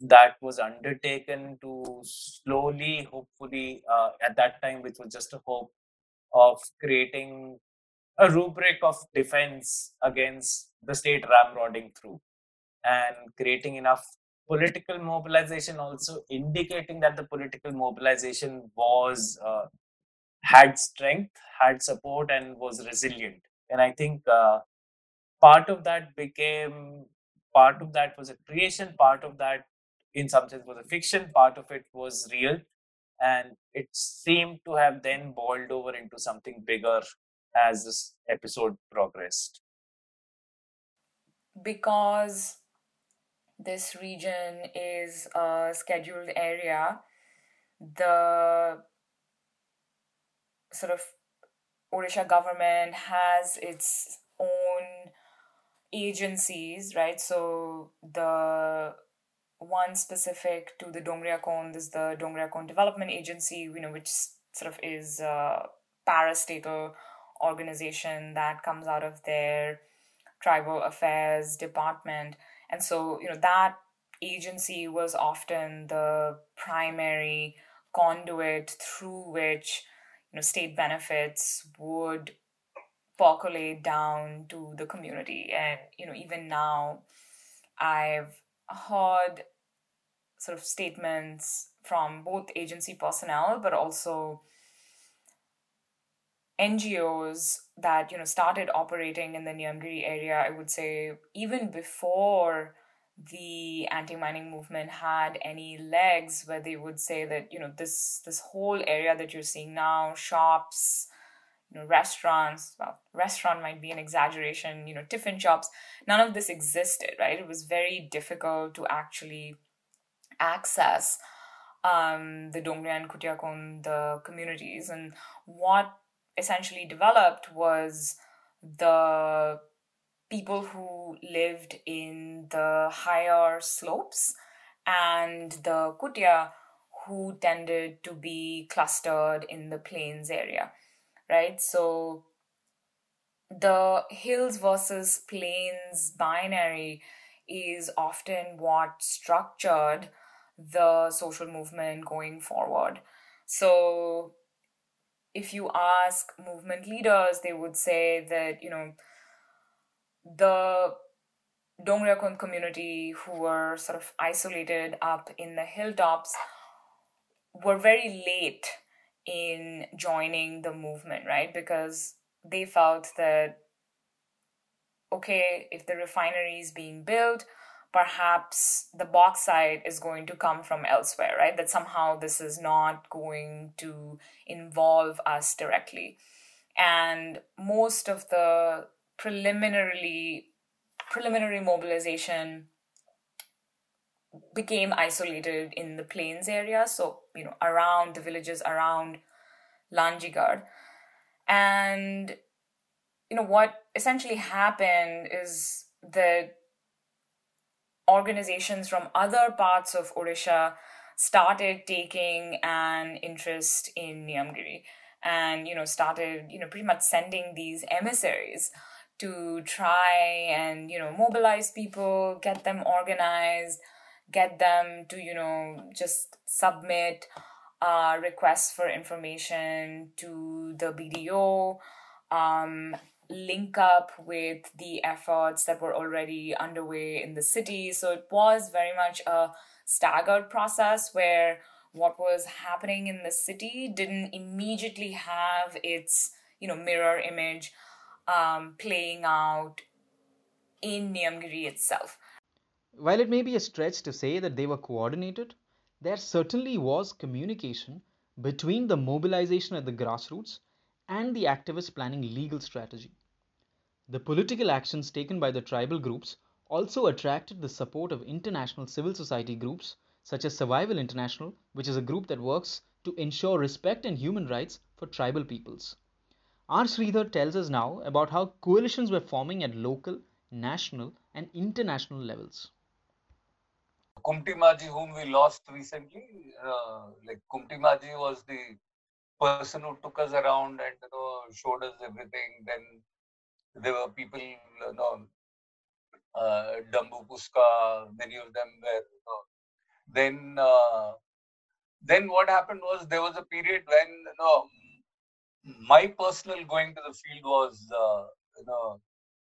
that was undertaken to slowly, hopefully, uh, at that time, which was just a hope of creating a rubric of defense against the state ramrodding through and creating enough political mobilization also indicating that the political mobilization was uh, had strength had support and was resilient and i think uh, part of that became part of that was a creation part of that in some sense was a fiction, part of it was real, and it seemed to have then boiled over into something bigger as this episode progressed. Because this region is a scheduled area, the sort of Odisha government has its own agencies, right? So the one specific to the Dongria Kondh is the Dongria Kondh Development Agency, you know, which sort of is a parastatal organization that comes out of their tribal affairs department. And so, you know, that agency was often the primary conduit through which, you know, state benefits would percolate down to the community. And, you know, even now, I've heard sort of statements from both agency personnel, but also NGOs that you know started operating in the Niyamgiri area, I would say even before the anti-mining movement had any legs, where they would say that you know this this whole area that you're seeing now, shops, you know, restaurants. Well, restaurant might be an exaggeration. You know, tiffin shops. None of this existed, right? It was very difficult to actually access um, the Dongria and Kutia Kondh, the communities, and what essentially developed was the people who lived in the higher slopes and the Kutia who tended to be clustered in the plains area, right? So the hills versus plains binary is often what structured the social movement going forward. So if you ask movement leaders, they would say that, you know, the Dongria Kondh community who were sort of isolated up in the hilltops were very late in joining the movement, right? Because they felt that, okay, if the refinery is being built, perhaps the bauxite is going to come from elsewhere, right? That somehow this is not going to involve us directly. And most of the preliminarily preliminary mobilization became isolated in the plains area, so you know, around the villages around Lanjigarh. And you know what essentially happened is that organizations from other parts of Odisha started taking an interest in Niyamgiri and you know started you know pretty much sending these emissaries to try and you know mobilize people get them organized get them to you know just submit uh, requests for information to the bdo um, link up with the efforts that were already underway in the city. So it was very much a staggered process where what was happening in the city didn't immediately have its you know mirror image um, playing out in Niyamgiri itself. While it may be a stretch to say that they were coordinated, there certainly was communication between the mobilization at the grassroots and the activists planning legal strategy. The political actions taken by the tribal groups also attracted the support of international civil society groups such as Survival International, which is a group that works to ensure respect and human rights for tribal peoples. R. Shreedhar tells us now about how coalitions were forming at local, national, and international levels. Kumti Majhi, whom we lost recently, uh, like Kumti Majhi was the person who took us around and you know showed us everything. Then there were people, you know, uh, Dambu Puska, many of them were. You know, then, uh, then what happened was there was a period when you know my personal going to the field was, uh, you know,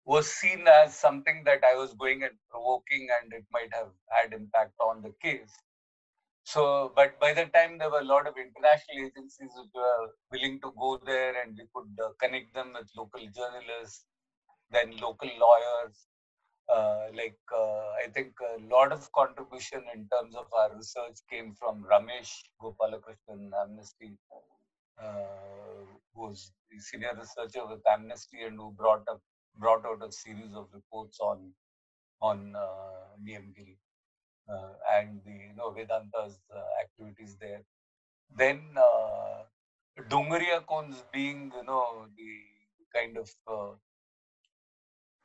was seen as something that I was going and provoking, and it might have had impact on the case. So, but by the time there were a lot of international agencies which were willing to go there and we could uh, connect them with local journalists, then local lawyers. Uh, like uh, I think a lot of contribution in terms of our research came from Ramesh Gopalakrishnan, Amnesty, uh, who was the senior researcher with Amnesty and who brought up brought out a series of reports on on uh, and the you know Vedanta's uh, activities there. Then uh, Dongria Kondhs being you know the kind of uh,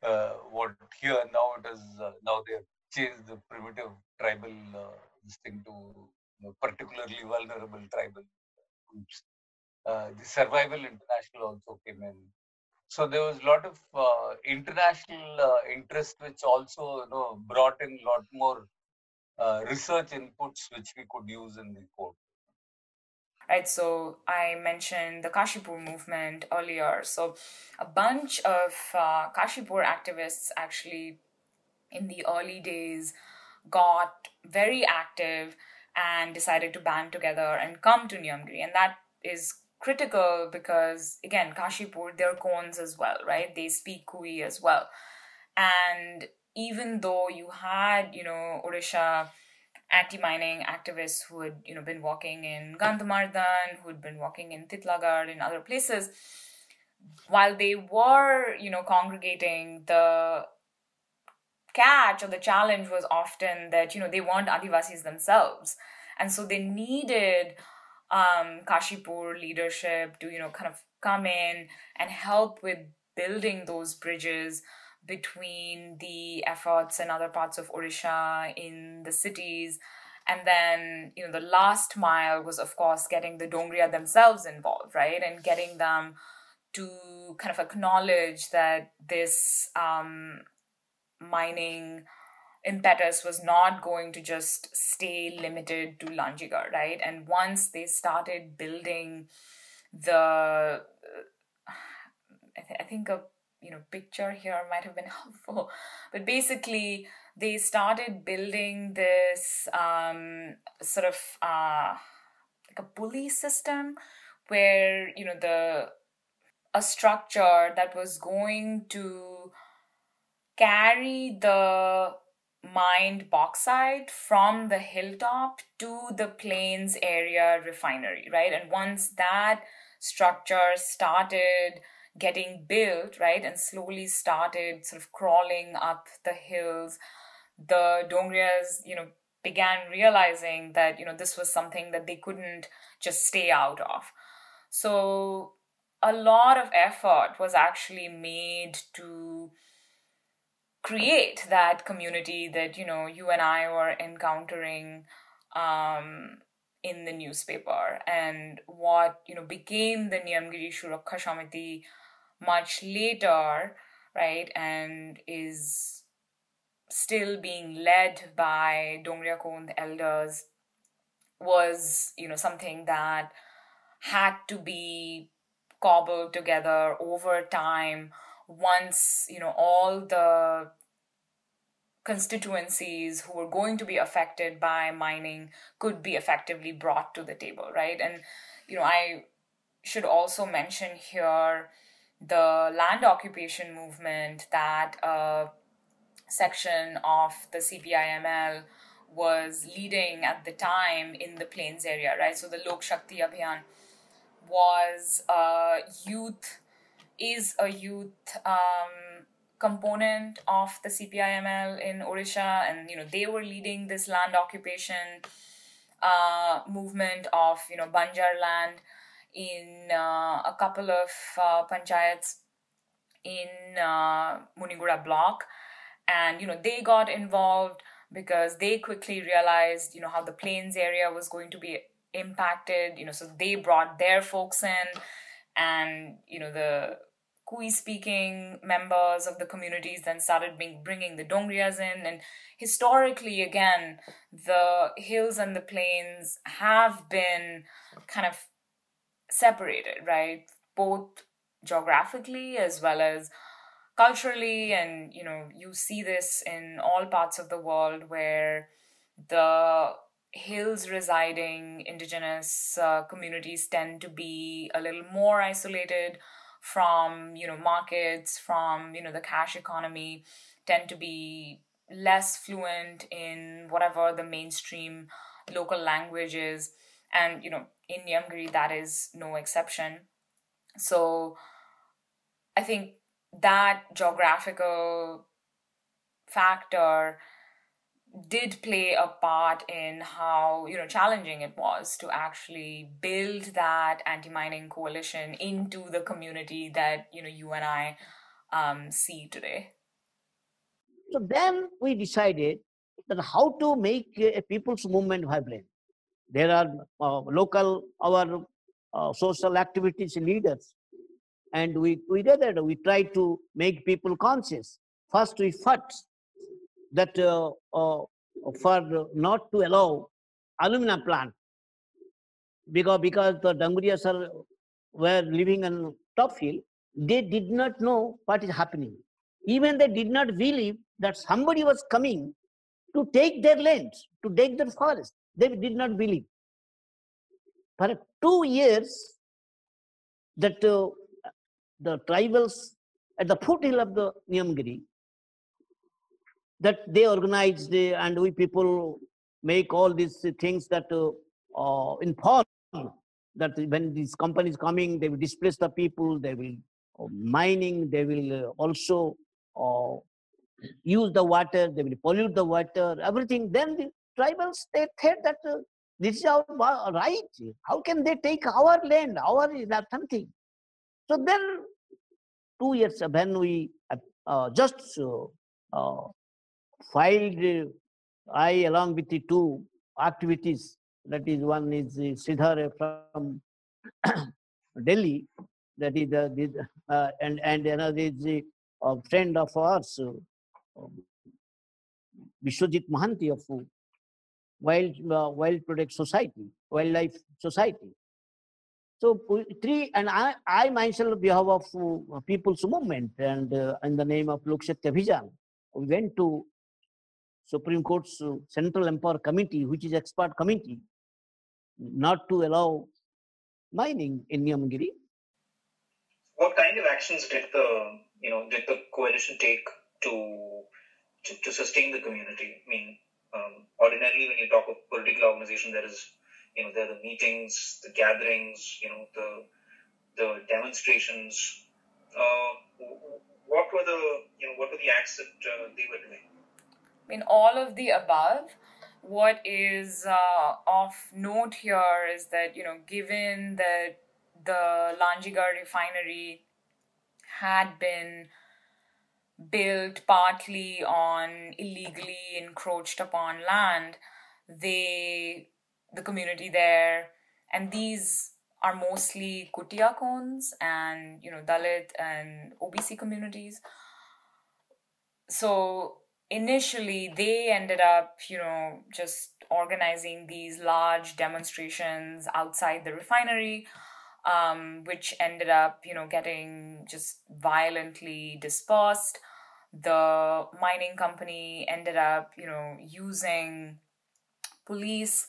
uh, what here now it is uh, now they have changed the primitive tribal uh, thing to you know, particularly vulnerable tribal groups. Uh, the Survival International also came in. So there was a lot of uh, international uh, interest, which also you know brought in a lot more uh, research inputs, which we could use in the court. right? So I mentioned the Kashipur movement earlier. So a bunch of uh, Kashipur activists actually in the early days got very active and decided to band together and come to Niyamgiri. And that is critical because, again, Kashipur, they're Kondhs as well, right? They speak Kui as well. And even though you had, you know, Odisha anti-mining activists who had, you know, been walking in Gandhamardan, who had been walking in Titlagarh and other places, while they were, you know, congregating, the catch or the challenge was often that, you know, they weren't Adivasis themselves. And so they needed um, Kashipur leadership to, you know, kind of come in and help with building those bridges between the efforts in other parts of Odisha, in the cities. And then, you know, the last mile was, of course, getting the Dongria themselves involved, right? And getting them to kind of acknowledge that this um, mining impetus was not going to just stay limited to Lanjigarh, right? And once they started building the, I, th- I think a you know picture here might have been [LAUGHS] helpful, but basically they started building this um, sort of uh, like a pulley system where you know the a structure that was going to carry the mined bauxite from the hilltop to the plains area refinery, right? And once that structure started getting built, right, and slowly started sort of crawling up the hills, the Dongrias, you know, began realizing that, you know, this was something that they couldn't just stay out of. So a lot of effort was actually made to create that community that you know you and I were encountering um, in the newspaper and what you know became the Niyamgiri Suraksha Samiti much later, right, and is still being led by Dongria Kondh elders was you know something that had to be cobbled together over time once you know all the constituencies who were going to be affected by mining could be effectively brought to the table right? And you know i should also mention here the land occupation movement that a section of the CPIML was leading at the time in the plains area, right? So the Lok Shakti Abhiyan was a youth, is a youth um, component of the CPIML in Odisha, and you know they were leading this land occupation uh, movement of you know Banjar land in uh, a couple of uh, panchayats in uh, Muniguda block, and you know they got involved because they quickly realized you know how the plains area was going to be impacted. You know, so they brought their folks in, and you know the Kui speaking members of the communities then started being, bringing the Dongrias in. And historically, again, the hills and the plains have been kind of separated, right? Both geographically as well as culturally. And, you know, you see this in all parts of the world where the hills residing indigenous uh, communities tend to be a little more isolated from you know markets from you know the cash economy tend to be less fluent in whatever the mainstream local language is and you know in Niyamgiri that is no exception so i think that geographical factor did play a part in how you know challenging it was to actually build that anti-mining coalition into the community that you know you and I um, see today. So then we decided that how to make a people's movement vibrant. There are uh, local our uh, social activities leaders, and we we did that. We try to make people conscious. First, we fought that uh, uh, for not to allow alumina plant because because the Danguriyas are were living on top hill, they did not know what is happening. Even they did not believe that somebody was coming to take their lands, to take their forest. They did not believe. For two years, that uh, the tribals at the foothill of the Niyamgiri, that they organized uh, and we people make all these things that uh, uh, inform that when these companies coming, they will displace the people, they will uh, mining, they will uh, also uh, use the water, they will pollute the water, everything. Then the tribals, they said that uh, this is our right. How can they take our land, our something? So then, two years when we uh, just uh, filed, I along with the two activities, that is one is Shreedhar from [COUGHS] Delhi, that is the, the uh, and and another is a friend of ours, uh, Vishwajit Mahanti of Wild uh, Wild Product Society, Wildlife Society. So three, and I, I myself, on behalf of uh, People's Movement and uh, in the name of Lok Shakti Abhiyan, we went to Supreme Court's uh, Central Empower Committee, which is expert committee, not to allow mining in Niyamgiri. What kind of actions did the you know did the coalition take to to, to sustain the community? I mean, um, ordinarily when you talk of political organization, there is you know, there are the meetings, the gatherings, you know, the the demonstrations. Uh, what were the you know what were the acts that uh, they were doing? I mean, all of the above. What is uh, of note here is that you know, given that the Lanjigarh refinery had been built partly on illegally encroached upon land, they the community there. And these are mostly Kutia Kondhs and, you know, Dalit and OBC communities. So initially they ended up, you know, just organizing these large demonstrations outside the refinery. Um, which ended up, you know, getting just violently dispersed. The mining company ended up, you know, using police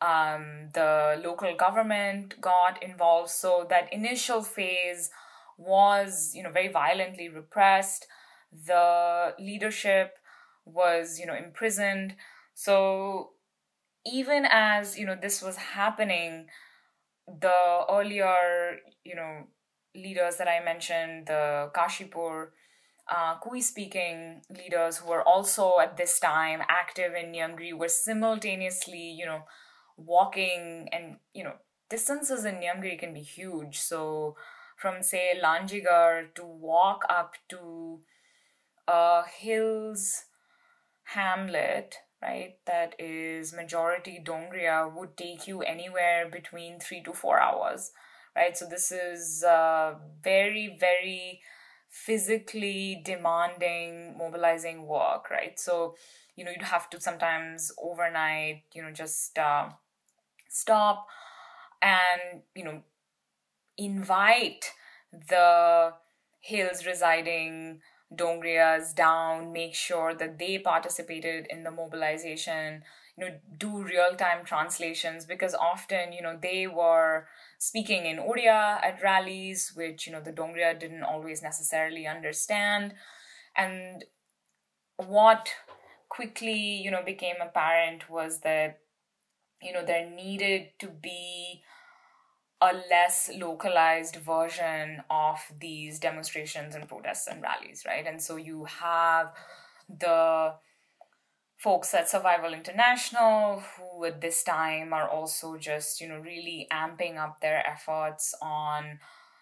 um, the local government got involved. So that initial phase was, you know, very violently repressed. The leadership was, you know, imprisoned. So even as, you know, this was happening, the earlier, you know, leaders that I mentioned, the Kashipur, uh, Kui speaking leaders who were also at this time active in Niyamgiri were simultaneously, you know, walking and you know distances in Niyamgiri can be huge. So from say Lanjigarh to walk up to a hills hamlet, right, that is majority Dongria would take you anywhere between three to four hours, right? So this is uh, very, very physically demanding, mobilizing work, right? So, you know, you'd have to sometimes overnight, you know, just uh, stop and you know invite the hills residing dongriyas down make sure that they participated in the mobilization you know do real time translations because often you know they were speaking in Odia at rallies which you know the dongria didn't always necessarily understand. And what quickly you know became apparent was that you know there needed to be a less localized version of these demonstrations and protests and rallies right? And so you have the folks at survival international who at this time are also just you know really amping up their efforts on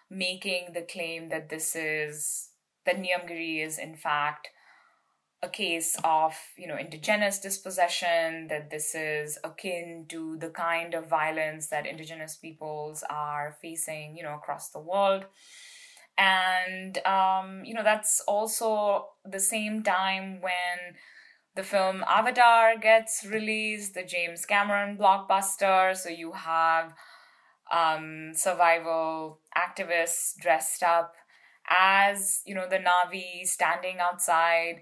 making the claim that this is that Niyamgiri is in fact a case of you know indigenous dispossession that this is akin to the kind of violence that indigenous peoples are facing you know across the world. And um, you know that's also the same time when the film avatar gets released the james cameron blockbuster. So you have um, survival activists dressed up as you know the Na'vi standing outside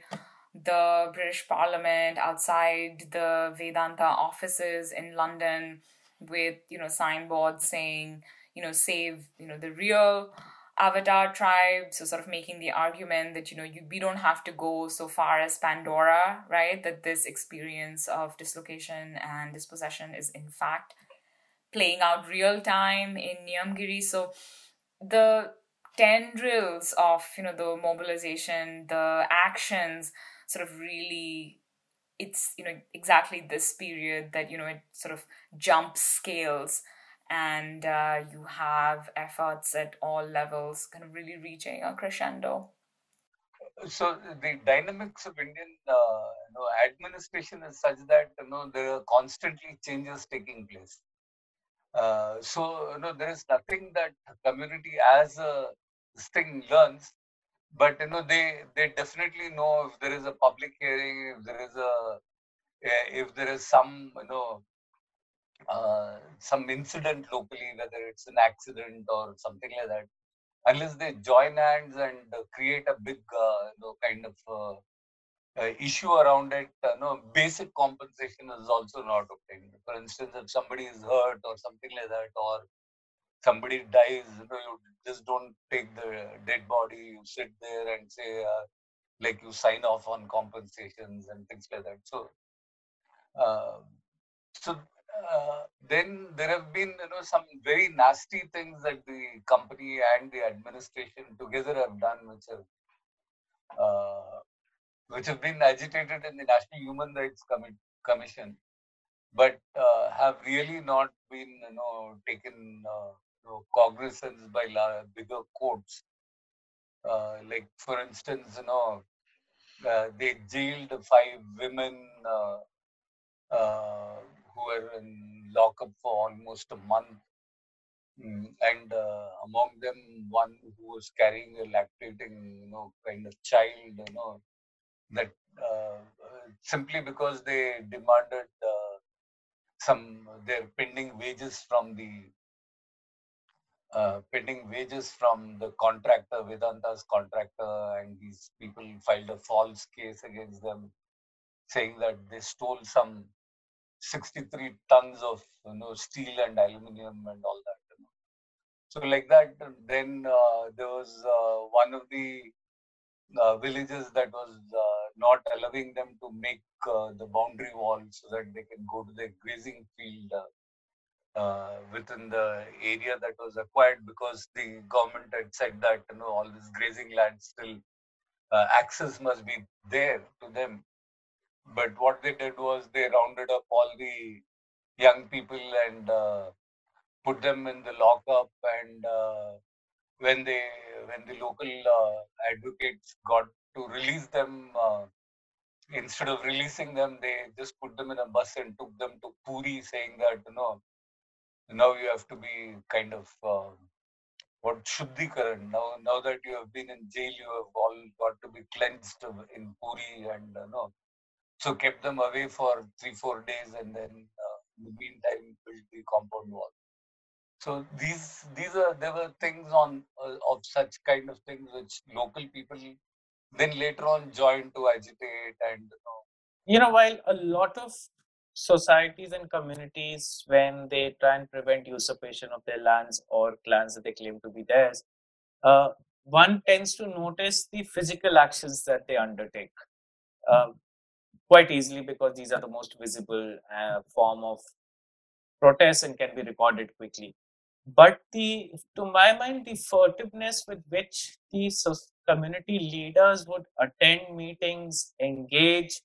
the British Parliament, outside the Vedanta offices in London, with you know signboards saying you know save you know the real avatar tribe so sort of making the argument that you know you, we don't have to go so far as pandora right that this experience of dislocation and dispossession is in fact playing out real time in Niyamgiri. So the tendrils of you know the mobilization, the actions, sort of really it's you know exactly this period that you know it sort of jumps scales and uh, you have efforts at all levels kind of really reaching a crescendo. So the dynamics of indian uh, you know administration is such that you know there are constantly changes taking place. Uh, so you know there is nothing that community as a thing learns, but you know they they definitely know if there is a public hearing, if there is a if there is some you know uh, some incident locally, whether it's an accident or something like that, unless they join hands and create a big uh, you know kind of uh, uh, issue around it, uh, no basic compensation is also not obtained. For instance, if somebody is hurt or something like that, or somebody dies, you know, you just don't take the dead body, you sit there and say, uh, like you sign off on compensations and things like that. So, uh, so uh, then there have been, you know, some very nasty things that the company and the administration together have done, which have uh, which have been agitated in the National Human Rights Commission, but uh, have really not been, you know, taken uh, know, cognizance by bigger courts. Uh, like, for instance, you know, uh, they jailed five women uh, uh, who were in lockup for almost a month. Mm, and among them, one who was carrying a lactating, you know, kind of child, you know, that uh, simply because they demanded uh, some their pending wages from the uh, pending wages from the contractor Vedanta's contractor and these people filed a false case against them saying that they stole some 63 tons of you know steel and aluminum and all that you know. so like that then uh, there was uh, one of the uh, villages that was uh, not allowing them to make the boundary wall so that they can go to their grazing field uh, uh, within the area that was acquired because the government had said that you know all this grazing land still uh, access must be there to them. But what they did was they rounded up all the young people and put them in the lockup and when they when the local uh, advocates got to release them uh, instead of releasing them they just put them in a bus and took them to puri saying that you know now you have to be kind of uh, what shuddhikaran now now that you have been in jail you have all got to be cleansed in puri and uh, no. So kept them away for three four days and then uh, in the meantime built the compound wall. So these these are there were things on uh, of such kind of things which local people then later on joined to agitate and you know, you know while a lot of societies and communities when they try and prevent usurpation of their lands or lands that they claim to be theirs uh, one tends to notice the physical actions that they undertake uh, quite easily because these are the most visible uh, form of protest and can be recorded quickly. But the to my mind the furtiveness with which the community leaders would attend meetings engage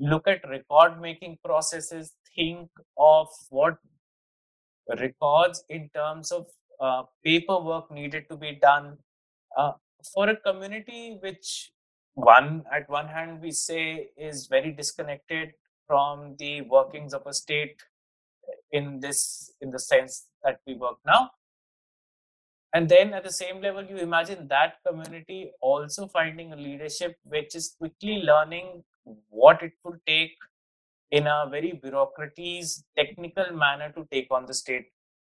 look at record making processes think of what records in terms of uh, paperwork needed to be done. Uh, for a community which one at one hand we say is very disconnected from the workings of a state in this in the sense that we work now. And then at the same level you imagine that community also finding a leadership which is quickly learning what it would take in a very bureaucraties technical manner to take on the state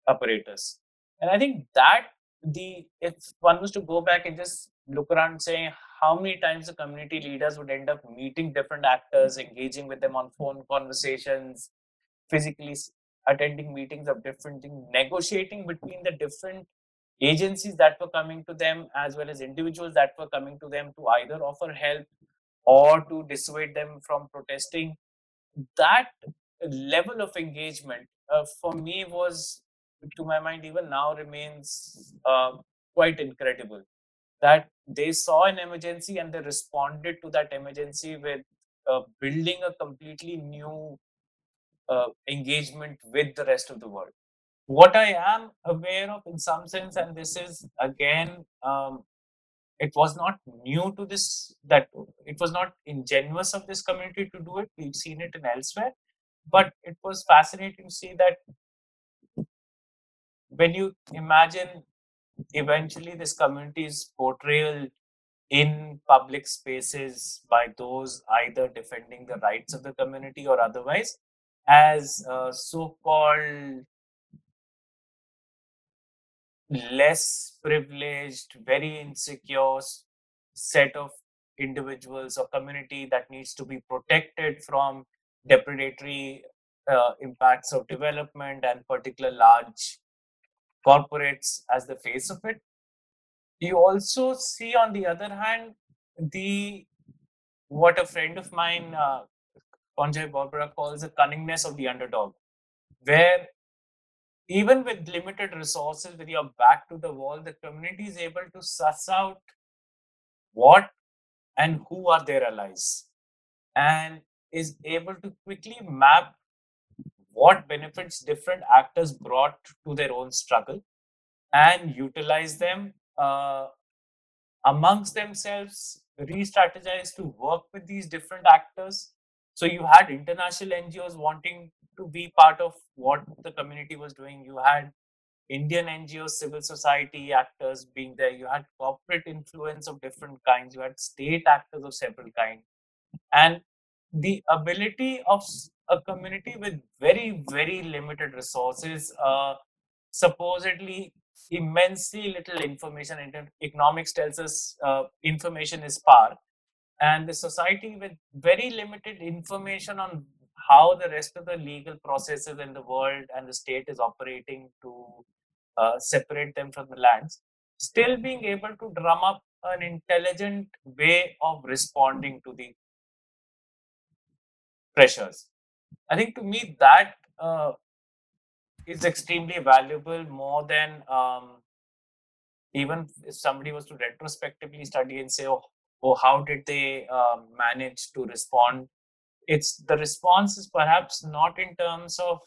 apparatus. And I think that the if one was to go back and just look around saying how many times the community leaders would end up meeting different actors, engaging with them on phone conversations, physically attending meetings of different things, negotiating between the different agencies that were coming to them as well as individuals that were coming to them to either offer help or to dissuade them from protesting. That level of engagement uh, for me was, to my mind, even now remains uh, quite incredible. That they saw an emergency and they responded to that emergency with uh, building a completely new uh, engagement with the rest of the world. What I am aware of, in some sense, and this is again, um, it was not new to this, that it was not ingenuous of this community to do it. We've seen it in elsewhere, but it was fascinating to see that when you imagine eventually this community's portrayal in public spaces by those either defending the rights of the community or otherwise as so-called less privileged very insecure set of individuals or community that needs to be protected from depredatory uh, impacts of development and particular large corporates as the face of it. You also see, on the other hand, the what a friend of mine, uh, Conjoy Barbara, calls the cunningness of the underdog, where even with limited resources, with your back to the wall, the community is able to suss out what and who are their allies and is able to quickly map what benefits different actors brought to their own struggle and utilize them uh, amongst themselves, re strategize to work with these different actors. So, you had international NGOs wanting to be part of what the community was doing, you had Indian NGOs, civil society actors being there, you had corporate influence of different kinds, you had state actors of several kinds. And the ability of a community with very, very limited resources, uh, supposedly immensely little information. Economics tells us uh, information is power. And the society with very limited information on how the rest of the legal processes in the world and the state is operating to uh, separate them from the lands, still being able to drum up an intelligent way of responding to the pressures. I think to me that uh, is extremely valuable more than um, even if somebody was to retrospectively study and say, oh, oh how did they um, manage to respond? It's the response is perhaps not in terms of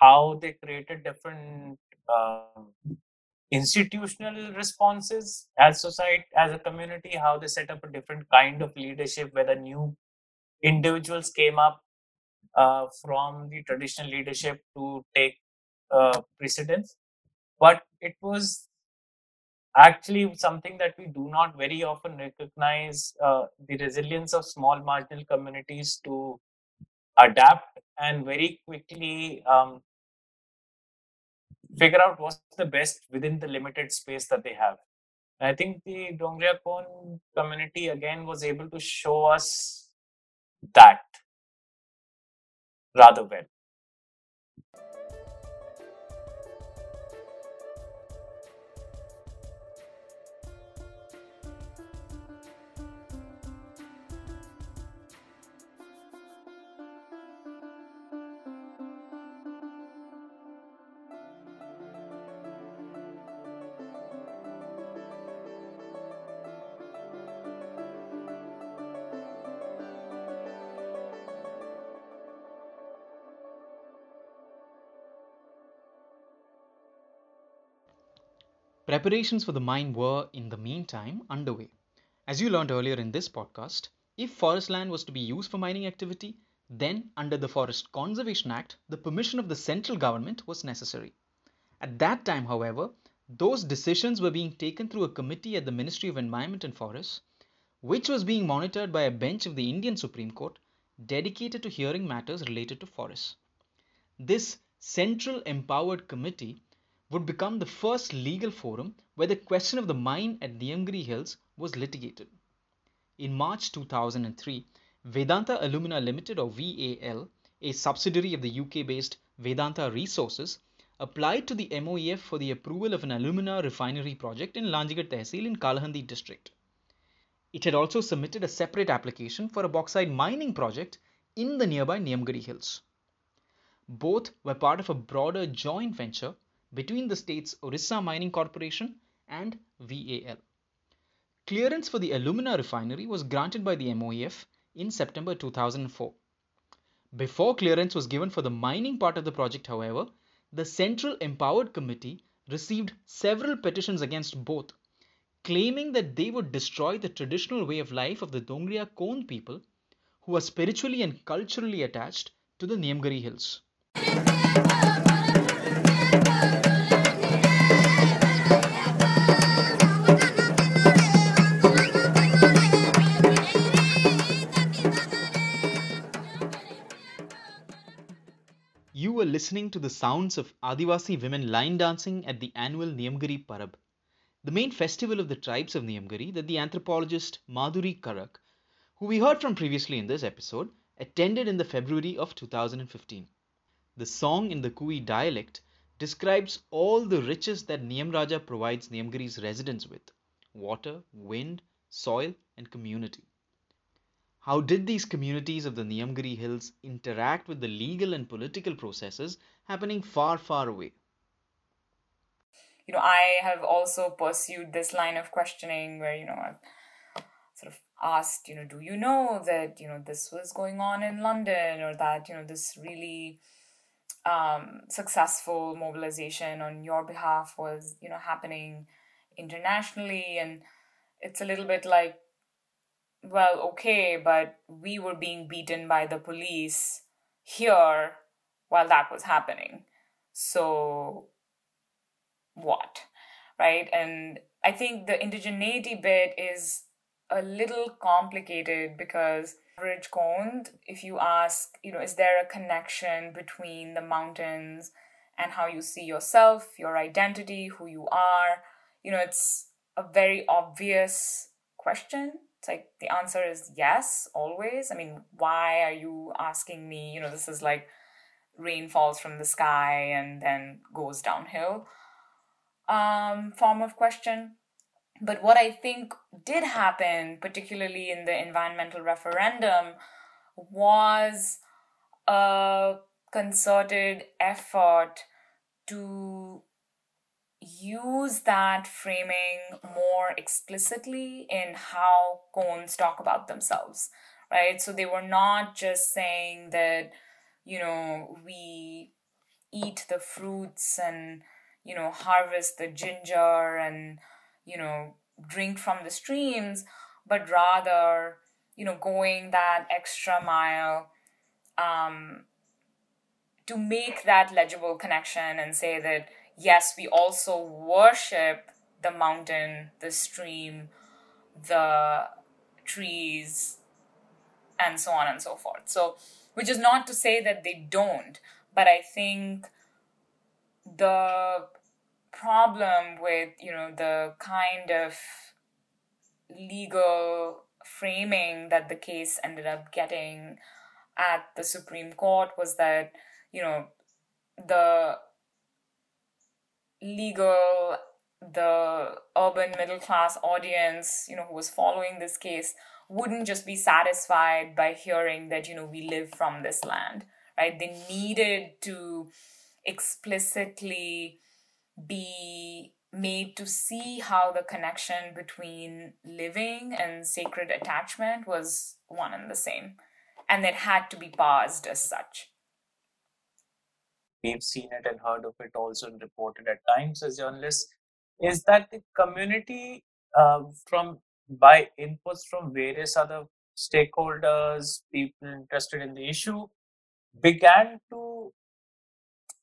how they created different um, institutional responses as society, as a community, how they set up a different kind of leadership, whether new individuals came up uh, from the traditional leadership to take uh, precedence. But it was actually something that we do not very often recognize uh, the resilience of small marginal communities to adapt and very quickly um, figure out what's the best within the limited space that they have. And I think the Dongria Kondh community again was able to show us that rather well. Preparations for the mine were, in the meantime, underway. As you learned earlier in this podcast, if forest land was to be used for mining activity, then under the Forest Conservation Act, the permission of the central government was necessary. At that time, however, those decisions were being taken through a committee at the Ministry of Environment and Forests, which was being monitored by a bench of the Indian Supreme Court dedicated to hearing matters related to forests. This central empowered committee would become the first legal forum where the question of the mine at Niyamgiri Hills was litigated. In March 2003, Vedanta Alumina Limited or VAL, a subsidiary of the UK based Vedanta Resources, applied to the MOEF for the approval of an alumina refinery project in Lanjigarh Tehsil in Kalahandi district. It had also submitted a separate application for a bauxite mining project in the nearby Niyamgiri Hills. Both were part of a broader joint venture between the state's Orissa Mining Corporation and VAL. Clearance for the alumina refinery was granted by the MOEF in September 2004. Before clearance was given for the mining part of the project, however, the Central Empowered Committee received several petitions against both claiming that they would destroy the traditional way of life of the Dongria Kondh people who are spiritually and culturally attached to the Niyamgiri hills. Listening to the sounds of Adivasi women line dancing at the annual Niyamgiri Parab the main festival of the tribes of Niyamgiri that the anthropologist Madhuri Karak, who we heard from previously in this episode, attended in the February of 2015. The song in the Kui dialect describes all the riches that Niyamraja provides Niyamgiri's residents with water, wind, soil, and community. How did these communities of the Niyamgiri hills interact with the legal and political processes happening far, far away? you know, I have also pursued this line of questioning where, you know, I've sort of asked, you know, do you know that, you know, this was going on in London or that, you know, this really um, successful mobilization on your behalf was, you know, happening internationally. And it's a little bit like, well, okay, but we were being beaten by the police here while that was happening. So what, right? And I think the indigeneity bit is a little complicated because average Kondh, if you ask, you know, is there a connection between the mountains and how you see yourself, your identity, who you are? You know, it's a very obvious question. Like the answer is yes, always. I mean, why are you asking me? You know, this is like rain falls from the sky and then goes downhill um, form of question. But what I think did happen, particularly in the environmental referendum, was a concerted effort to use that framing more explicitly in how Kondhs talk about themselves, right? So they were not just saying that, you know, we eat the fruits and you know, harvest the ginger and, you know, drink from the streams, but rather, you know, going that extra mile um, to make that legible connection and say that, yes, we also worship the mountain, the stream, the trees, and so on and so forth. So, which is not to say that they don't, but I think the problem with you know the kind of legal framing that the case ended up getting at the Supreme Court was that you know the legal the urban middle class audience you know who was following this case wouldn't just be satisfied by hearing that you know we live from this land right? They needed to explicitly be made to see how the connection between living and sacred attachment was one and the same and it had to be paused as such we've seen it and heard of it also and reported at times as journalists is that the community uh, from by inputs from various other stakeholders people interested in the issue began to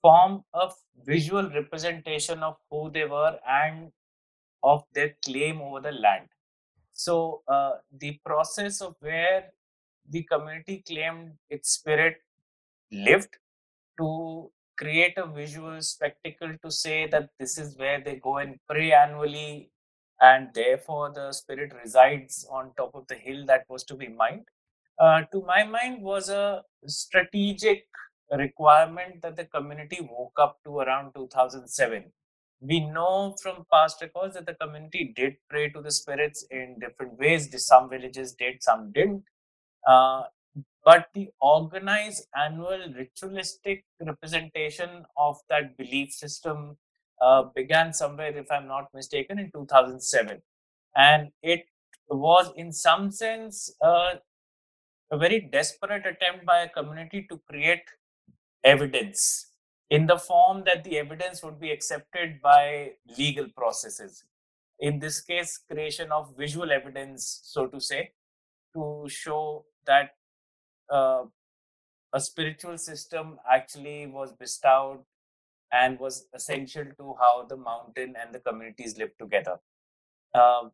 form a visual representation of who they were and of their claim over the land. So, uh, the process of where the community claimed its spirit lived to create a visual spectacle to say that this is where they go and pray annually and therefore the spirit resides on top of the hill that was to be mined. Uh, to my mind was a strategic requirement that the community woke up to around 2007 we know from past records that the community did pray to the spirits in different ways. Some villages did some didn't. Uh, but the organized annual ritualistic representation of that belief system uh, began somewhere, if I'm not mistaken, in 2007. And it was, in some sense, uh, a very desperate attempt by a community to create evidence in the form that the evidence would be accepted by legal processes. In this case, creation of visual evidence, so to say, to show that uh, a spiritual system actually was bestowed and was essential to how the mountain and the communities lived together. Uh,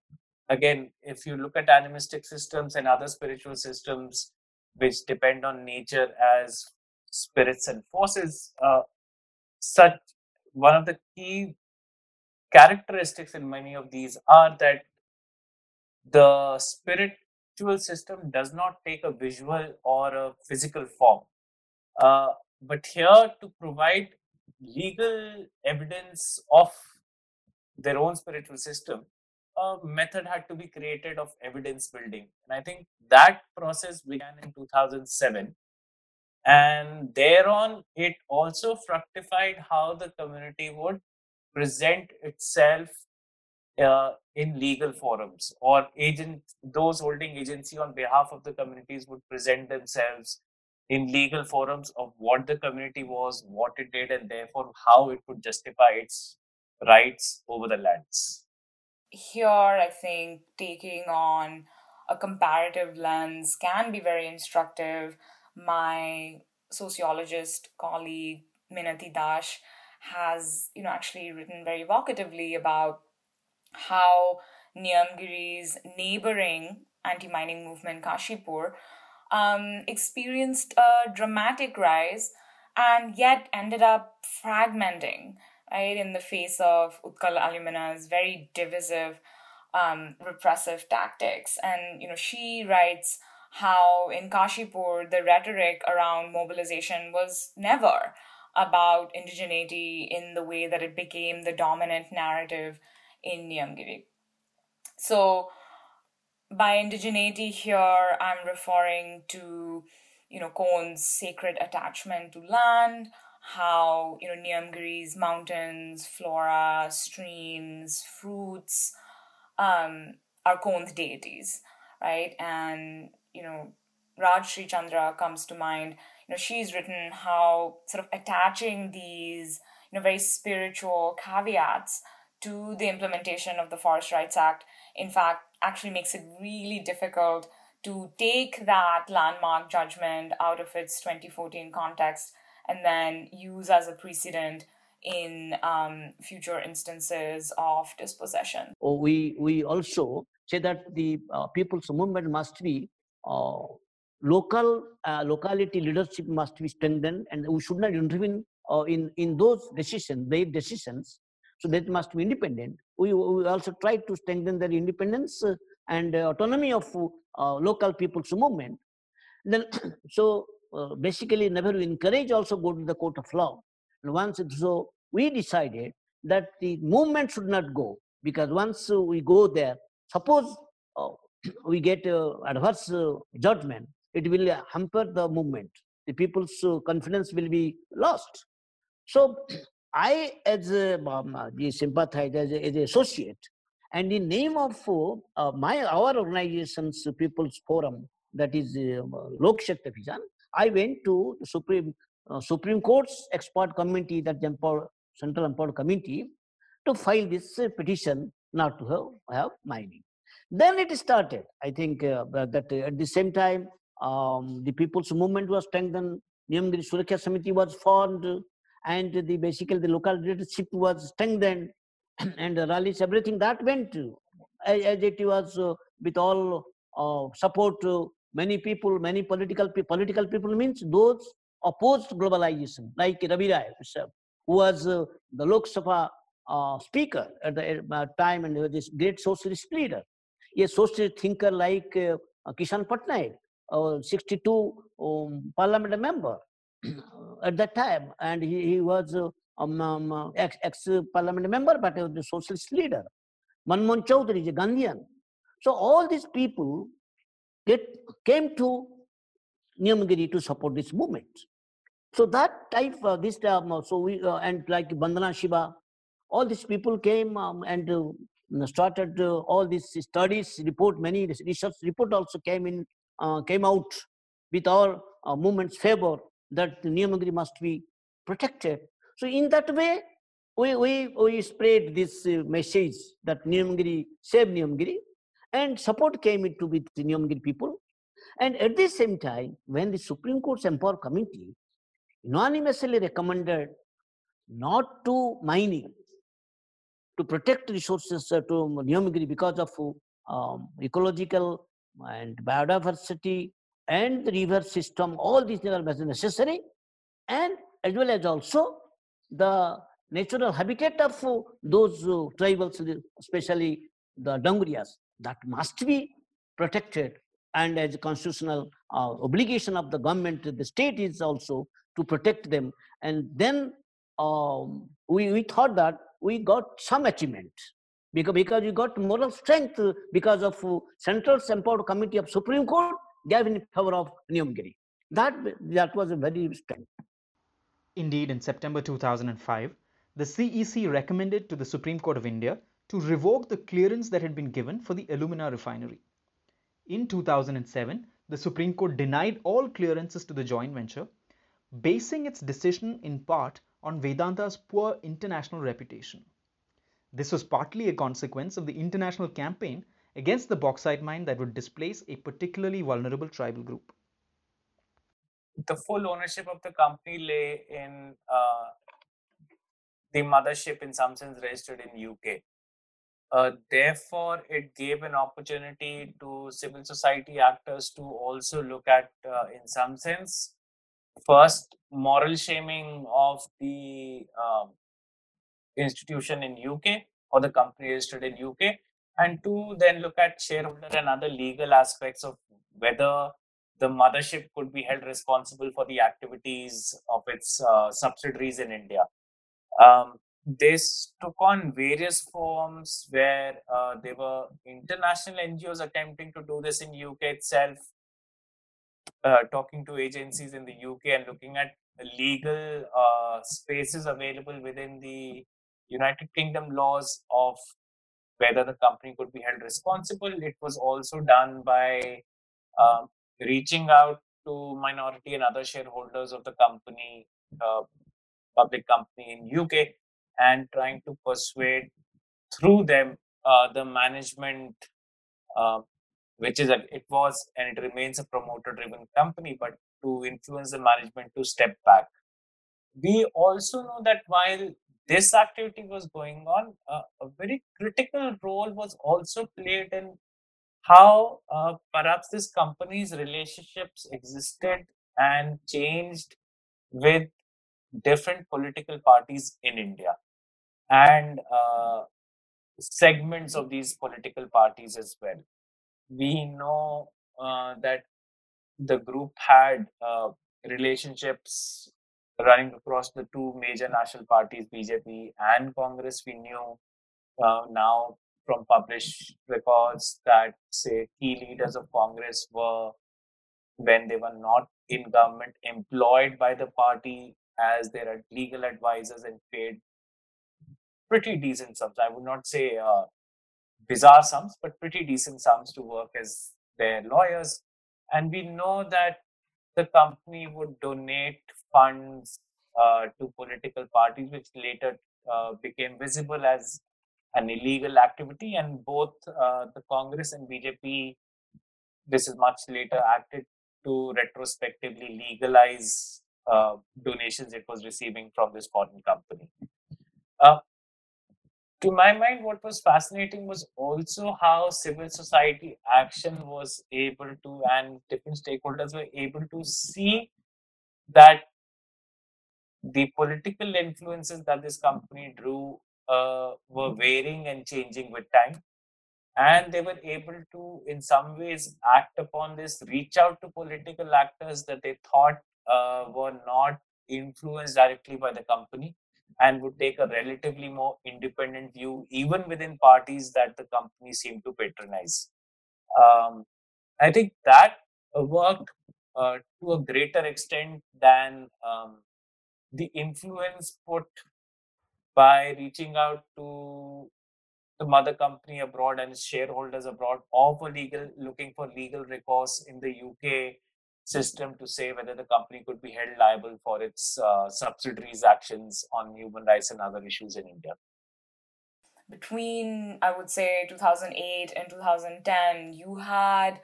again, if you look at animistic systems and other spiritual systems which depend on nature as spirits and forces, uh, such one of the key characteristics in many of these are that the spirit spiritual system does not take a visual or a physical form. Uh, but here, to provide legal evidence of their own spiritual system, a method had to be created of evidence building. And I think that process began in 2007. And thereon, it also fructified how the community would present itself uh, in legal forums or agent those holding agency on behalf of the communities would present themselves in legal forums of what the community was what it did and therefore how it could justify its rights over the lands. Here i think taking on a comparative lens can be very instructive. My sociologist colleague minati dash has you know actually written very evocatively about how Niyamgiri's neighboring anti mining movement, Kashipur, um, experienced a dramatic rise and yet ended up fragmenting, right, in the face of Utkal Alumina's very divisive, um, repressive tactics. And, you know, she writes how in Kashipur, the rhetoric around mobilization was never about indigeneity in the way that it became the dominant narrative in Niyamgiri. So, by indigeneity here, I'm referring to, you know, Kondh's sacred attachment to land, how, you know, Niyamgiri's mountains, flora, streams, fruits um, are Kondh's deities, right? And, you know, Rajshree Chandra comes to mind. You know, she's written how sort of attaching these, you know, very spiritual caveats to the implementation of the Forest Rights Act, in fact, actually makes it really difficult to take that landmark judgment out of its 2014 context and then use as a precedent in um, future instances of dispossession. Oh, we, we also say that the uh, people's movement must be uh, local uh, locality leadership must be strengthened and we should not intervene uh, in in those decisions their decisions so that must be independent. We, we also try to strengthen their independence uh, and uh, autonomy of uh, local people's movement. Then, [CLEARS THROAT] so basically, never encourage also go to the court of law. And once it, so, we decided that the movement should not go because once we go there, suppose [CLEARS THROAT] we get adverse judgment, it will hamper the movement. The people's confidence will be lost. So [CLEARS THROAT] I, as a um, uh, the sympathizer, as, as an associate, and in name of uh, my our organization's People's Forum, that is uh, Lok Shakti Abhiyan, I went to Supreme uh, Supreme Court's expert committee, that Central Empowered Committee, to file this uh, petition not to have, have mining. Then it started. I think uh, that at the same time, um, the people's movement was strengthened. Niyamgiri Suraksha Samiti was formed and the basically the local leadership was strengthened [CLEARS THROAT] and the rallies, everything that went as, as it was uh, with all uh, support to many people, many political political people means those opposed globalization, like Rabi Ray, who was uh, the Lok Sabha uh, speaker at the uh, time and this great socialist leader. A socialist thinker like uh, Kishan Patnaik, a 62 um, parliament member at that time, and he, he was uh, um, um, ex, ex parliament member, but he was the socialist leader. Manmohan Chaudhary is a Gandhian. So all these people get came to Niyamgiri to support this movement. So that type, uh, this um, so we uh, and like Bandana Shiva, all these people came um, and uh, started uh, all these studies report. Many research report also came in uh, came out with our uh, movement's favor that Niyamgiri must be protected. So in that way, we we we spread this message that Niyamgiri save Niyamgiri, and support came into with the Niyamgiri people. And at the same time, when the Supreme Court's Empower Committee unanimously recommended not to mining, to protect resources uh, to Niyamgiri because of um, ecological and biodiversity and the river system, all these things are necessary, and as well as also the natural habitat of those tribals, especially the Danguriyas, that must be protected. And as a constitutional uh, obligation of the government, the state is also to protect them. And then um, we, we thought that we got some achievement. Because, because we got moral strength because of Central Empowered Committee of Supreme Court gave in favor of Niyamgiri. That, that was a very strength. Indeed, in September 2005, the CEC recommended to the Supreme Court of India to revoke the clearance that had been given for the alumina refinery. In 2007, the Supreme Court denied all clearances to the joint venture, basing its decision in part on Vedanta's poor international reputation. This was partly a consequence of the international campaign against the bauxite mine that would displace a particularly vulnerable tribal group. The full ownership of the company lay in uh, the mothership, in some sense, registered in UK. Uh, therefore, it gave an opportunity to civil society actors to also look at, uh, in some sense, first moral shaming of the um, institution in UK or the company registered in UK, and two, then look at shareholder and other legal aspects of whether the mothership could be held responsible for the activities of its uh, subsidiaries in India. Um, this took on various forms where uh, there were international NGOs attempting to do this in UK itself, uh, talking to agencies in the UK and looking at the legal uh, spaces available within the United Kingdom laws of whether the company could be held responsible. It was also done by um, reaching out to minority and other shareholders of the company, uh, public company in UK, and trying to persuade through them uh, the management, uh, which is a, it was and it remains a promoter driven company, but to influence the management to step back. We also know that while this activity was going on, uh, a very critical role was also played in how uh, perhaps this company's relationships existed and changed with different political parties in India and uh, segments of these political parties as well. We know uh, that the group had uh, relationships running across the two major national parties, BJP and Congress. We knew uh, now from published records that, say, key leaders of Congress were, when they were not in government, employed by the party as their legal advisors and paid pretty decent sums. I would not say uh, bizarre sums, but pretty decent sums to work as their lawyers. And we know that the company would donate funds uh, to political parties, which later uh, became visible as an illegal activity. And both uh, the Congress and BJP, this is much later, acted to retrospectively legalize uh, donations it was receiving from this foreign company. Uh, to my mind, what was fascinating was also how civil society action was able to, and different stakeholders were able to see that the political influences that this company drew uh, were varying and changing with time. And they were able to, in some ways, act upon this, reach out to political actors that they thought uh, were not influenced directly by the company and would take a relatively more independent view, even within parties that the company seemed to patronize. Um, I think that worked uh, to a greater extent than um, the influence put by reaching out to the mother company abroad and shareholders abroad or for legal looking for legal recourse in the UK system to say whether the company could be held liable for its uh, subsidiaries actions on human rights and other issues in India. Between I would say 2008 and 2010 you had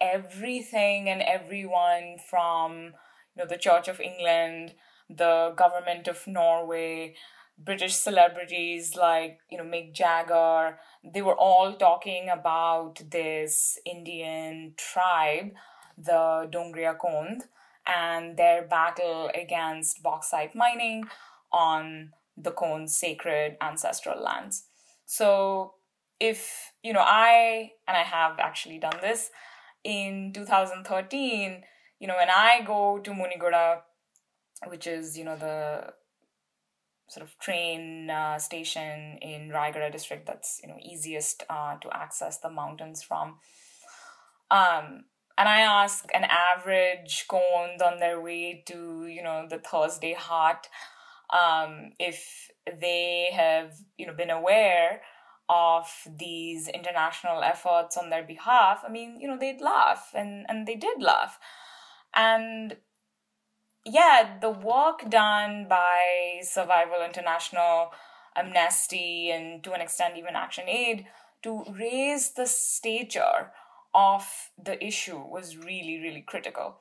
everything and everyone from you know the Church of England the government of Norway, British celebrities like, you know, Mick Jagger, they were all talking about this Indian tribe, the Dongria Kondh, and their battle against bauxite mining on the Kondh's sacred ancestral lands. So, if, you know, I, and I have actually done this in 2013, you know, when I go to Muniguda which is you know the sort of train uh, station in Rayagada district that's you know easiest uh, to access the mountains from. Um, and I ask an average Kondh on their way to you know the Thursday Haat um, if they have you know been aware of these international efforts on their behalf. I mean, you know, they'd laugh, and and they did laugh, and yeah, the work done by Survival International, Amnesty, and to an extent even Action Aid to raise the stature of the issue was really, really critical.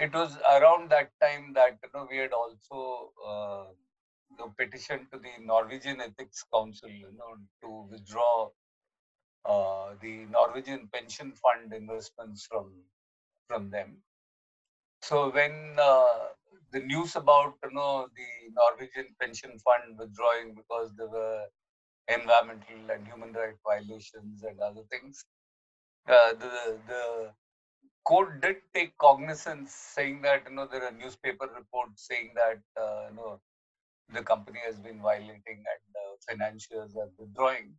It was around that time that you know we had also uh, the petition to the Norwegian Ethics Council, you know, to withdraw uh, the Norwegian pension fund investments from from them. So when uh, the news about you know the Norwegian pension fund withdrawing because there were environmental and human rights violations and other things, uh, the the court did take cognizance, saying that you know there are newspaper reports saying that uh, you know the company has been violating and uh, financiers are withdrawing.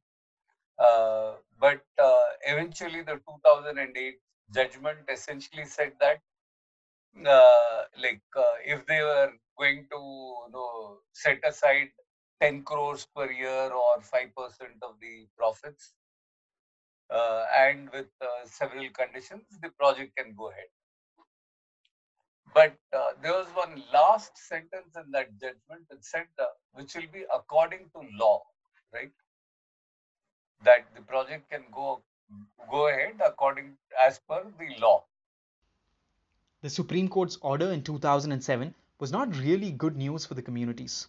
Uh, but uh, eventually, the 2008 judgment essentially said that, uh, like, uh, if they were going to, you know, set aside 10 crores per year or 5% of the profits, and with several conditions, the project can go ahead. But uh, there was one last sentence in that judgment that said, uh, which will be according to law, right? That the project can go go ahead according as per the law. The Supreme Court's order in 2007 was not really good news for the communities.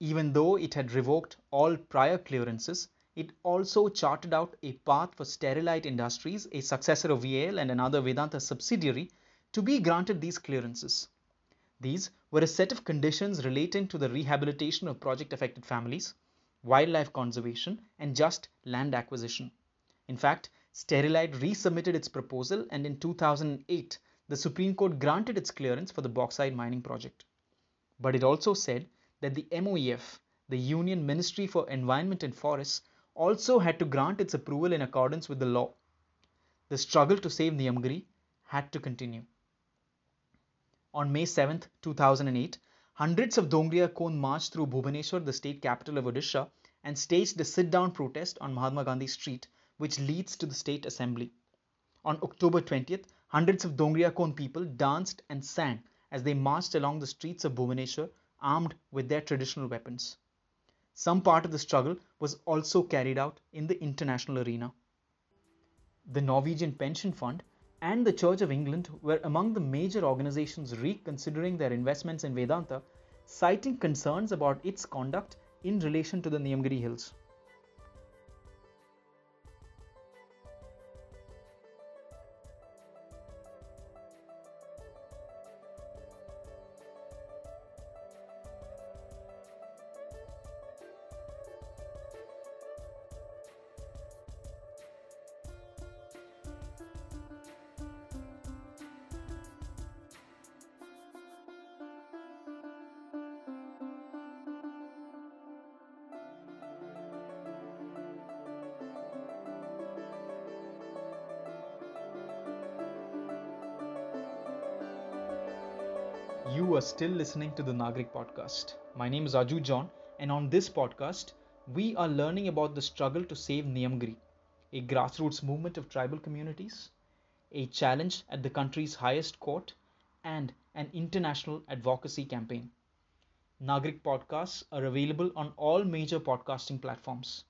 Even though it had revoked all prior clearances, it also charted out a path for Sterlite Industries, a successor of VAL and another Vedanta subsidiary, to be granted these clearances. These were a set of conditions relating to the rehabilitation of project affected families, wildlife conservation, and just land acquisition. In fact, Sterlite resubmitted its proposal and in 2008, the Supreme Court granted its clearance for the bauxite mining project. But it also said that the MOEF, the Union Ministry for Environment and Forests, also had to grant its approval in accordance with the law. The struggle to save Niyamgiri had to continue. On May 7, 2008, hundreds of Dongria Kondh marched through Bhubaneswar, the state capital of Odisha, and staged a sit-down protest on Mahatma Gandhi Street, which leads to the state assembly. On October 20th, hundreds of Dongria Kondh people danced and sang as they marched along the streets of Bhubaneswar, armed with their traditional weapons. Some part of the struggle was also carried out in the international arena. The Norwegian Pension Fund and the Church of England were among the major organizations reconsidering their investments in Vedanta, citing concerns about its conduct in relation to the Niyamgiri Hills. Still listening to the Nagrik podcast. My name is Aju John, and on this podcast, we are learning about the struggle to save Niyamgiri, a grassroots movement of tribal communities, a challenge at the country's highest court, and an international advocacy campaign. Nagrik podcasts are available on all major podcasting platforms.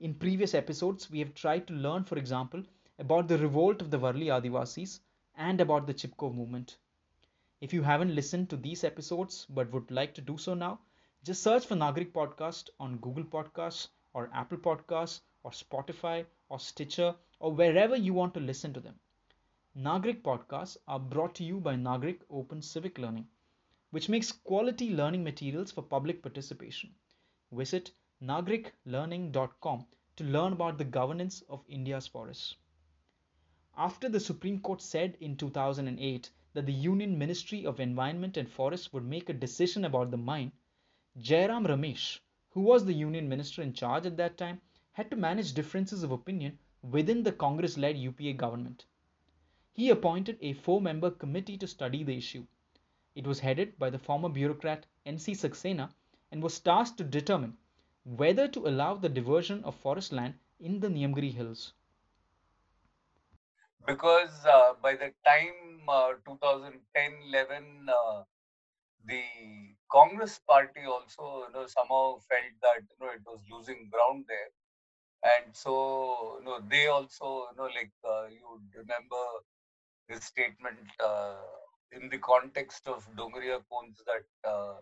In previous episodes, we have tried to learn, for example, about the revolt of the Warli Adivasis and about the Chipko movement. If you haven't listened to these episodes but would like to do so now, just search for Nagrik Podcast on Google Podcasts or Apple Podcasts or Spotify or Stitcher or wherever you want to listen to them. Nagrik Podcasts are brought to you by Nagrik Open Civic Learning, which makes quality learning materials for public participation. Visit nagriklearning.com to learn about the governance of India's forests. After the Supreme Court said in 2008 that the Union Ministry of Environment and Forests would make a decision about the mine, Jairam Ramesh, who was the Union Minister in charge at that time, had to manage differences of opinion within the Congress led UPA government. He appointed a four member committee to study the issue. It was headed by the former bureaucrat N.C. Saxena and was tasked to determine whether to allow the diversion of forest land in the Niyamgiri Hills because uh, by the time uh, 2010 11 uh, the congress party also you know somehow felt that you know it was losing ground there. And so you know they also you know like uh, you remember his statement uh, in the context of Dongria Kondhs that uh,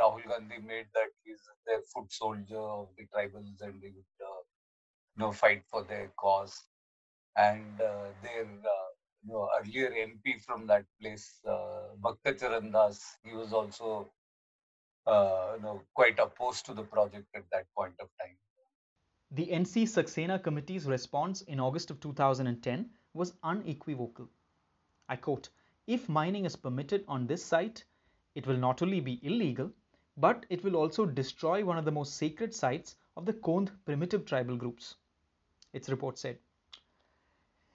Rahul Gandhi made that he's their foot soldier of the tribals and they would you know fight for their cause and uh, their uh, you know, earlier MP from that place, uh, he was also uh, you know, quite opposed to the project at that point of time. The NC Saxena Committee's response in August of 2010 was unequivocal. I quote, if mining is permitted on this site, it will not only be illegal, but it will also destroy one of the most sacred sites of the Kondh primitive tribal groups. Its report said.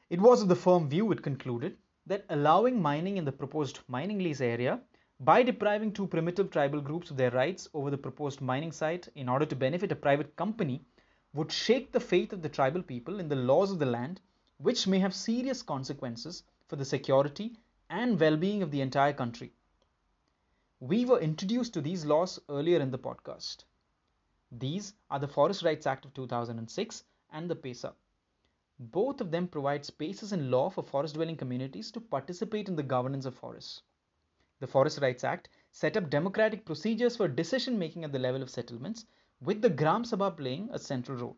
It was of the firm view, it concluded, that allowing mining in the proposed mining lease area by depriving two primitive tribal groups of their rights over the proposed mining site in order to benefit a private company would shake the faith of the tribal people in the laws of the land, which may have serious consequences for the security and well being of the entire country. We were introduced to these laws earlier in the podcast. These are the Forest Rights Act of 2006 and the PESA. Both of them provide spaces in law for forest dwelling communities to participate in the governance of forests. The Forest Rights Act set up democratic procedures for decision making at the level of settlements, with the Gram Sabha playing a central role.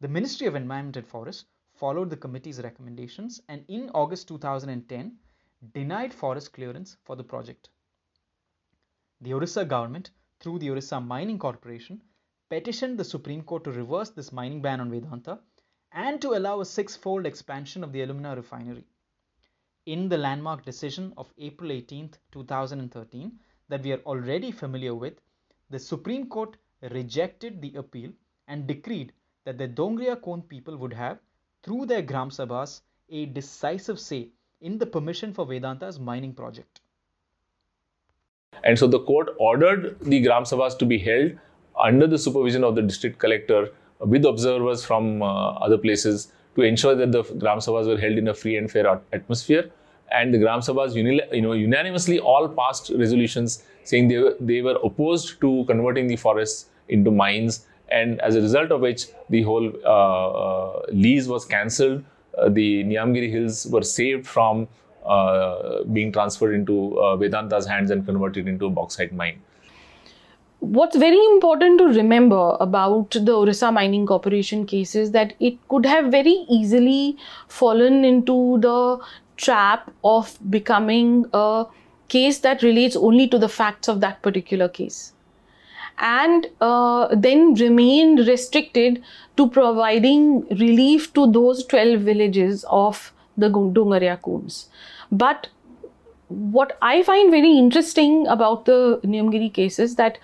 The Ministry of Environment and Forests followed the committee's recommendations and in August 2010 denied forest clearance for the project. The Orissa government, through the Orissa Mining Corporation, petitioned the Supreme Court to reverse this mining ban on Vedanta and to allow a six-fold expansion of the alumina refinery. In the landmark decision of April 18, 2013, that we are already familiar with, the Supreme Court rejected the appeal and decreed that the Dongria Kondh people would have, through their Gram Sabhas, a decisive say in the permission for Vedanta's mining project. And so the court ordered the Gram Sabhas to be held under the supervision of the district collector with observers from uh, other places to ensure that the Gram Sabhas were held in a free and fair atmosphere. And the Gram Sabhas you know, unanimously all passed resolutions saying they were, they were opposed to converting the forests into mines. And as a result of which, the whole uh, uh, lease was cancelled. Uh, the Niyamgiri Hills were saved from uh, being transferred into uh, Vedanta's hands and converted into a bauxite mine. What's very important to remember about the Orissa Mining Corporation case is that it could have very easily fallen into the trap of becoming a case that relates only to the facts of that particular case and uh, then remained restricted to providing relief to those 12 villages of the Dongria Kondhs. But what I find very interesting about the Niyamgiri case is that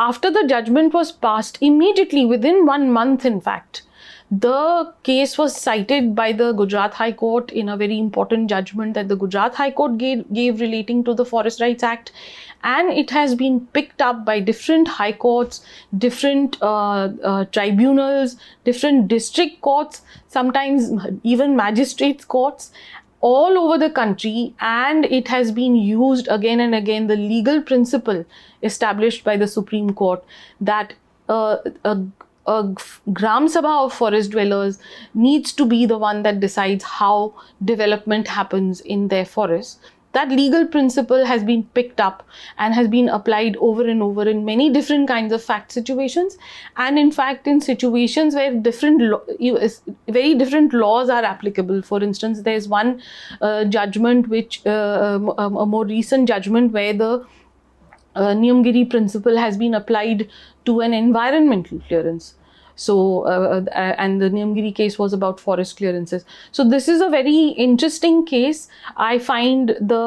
after the judgment was passed, immediately within one month, in fact, the case was cited by the Gujarat High Court in a very important judgment that the Gujarat High Court gave, gave relating to the Forest Rights Act, and it has been picked up by different high courts, different uh, uh, tribunals, different district courts, sometimes even magistrates courts, all over the country. And it has been used again and again the legal principle established by the supreme court that a, a gram sabha of forest dwellers needs to be the one that decides how development happens in their forests that legal principle has been picked up and has been applied over and over in many different kinds of fact situations. And in fact in situations where different very different laws are applicable. For instance there's one uh, judgment which uh, um, um, a more recent judgment where the uh, Niyamgiri principle has been applied to an environmental clearance so, uh, uh, and the Niyamgiri case was about forest clearances. So, this is a very interesting case. I find the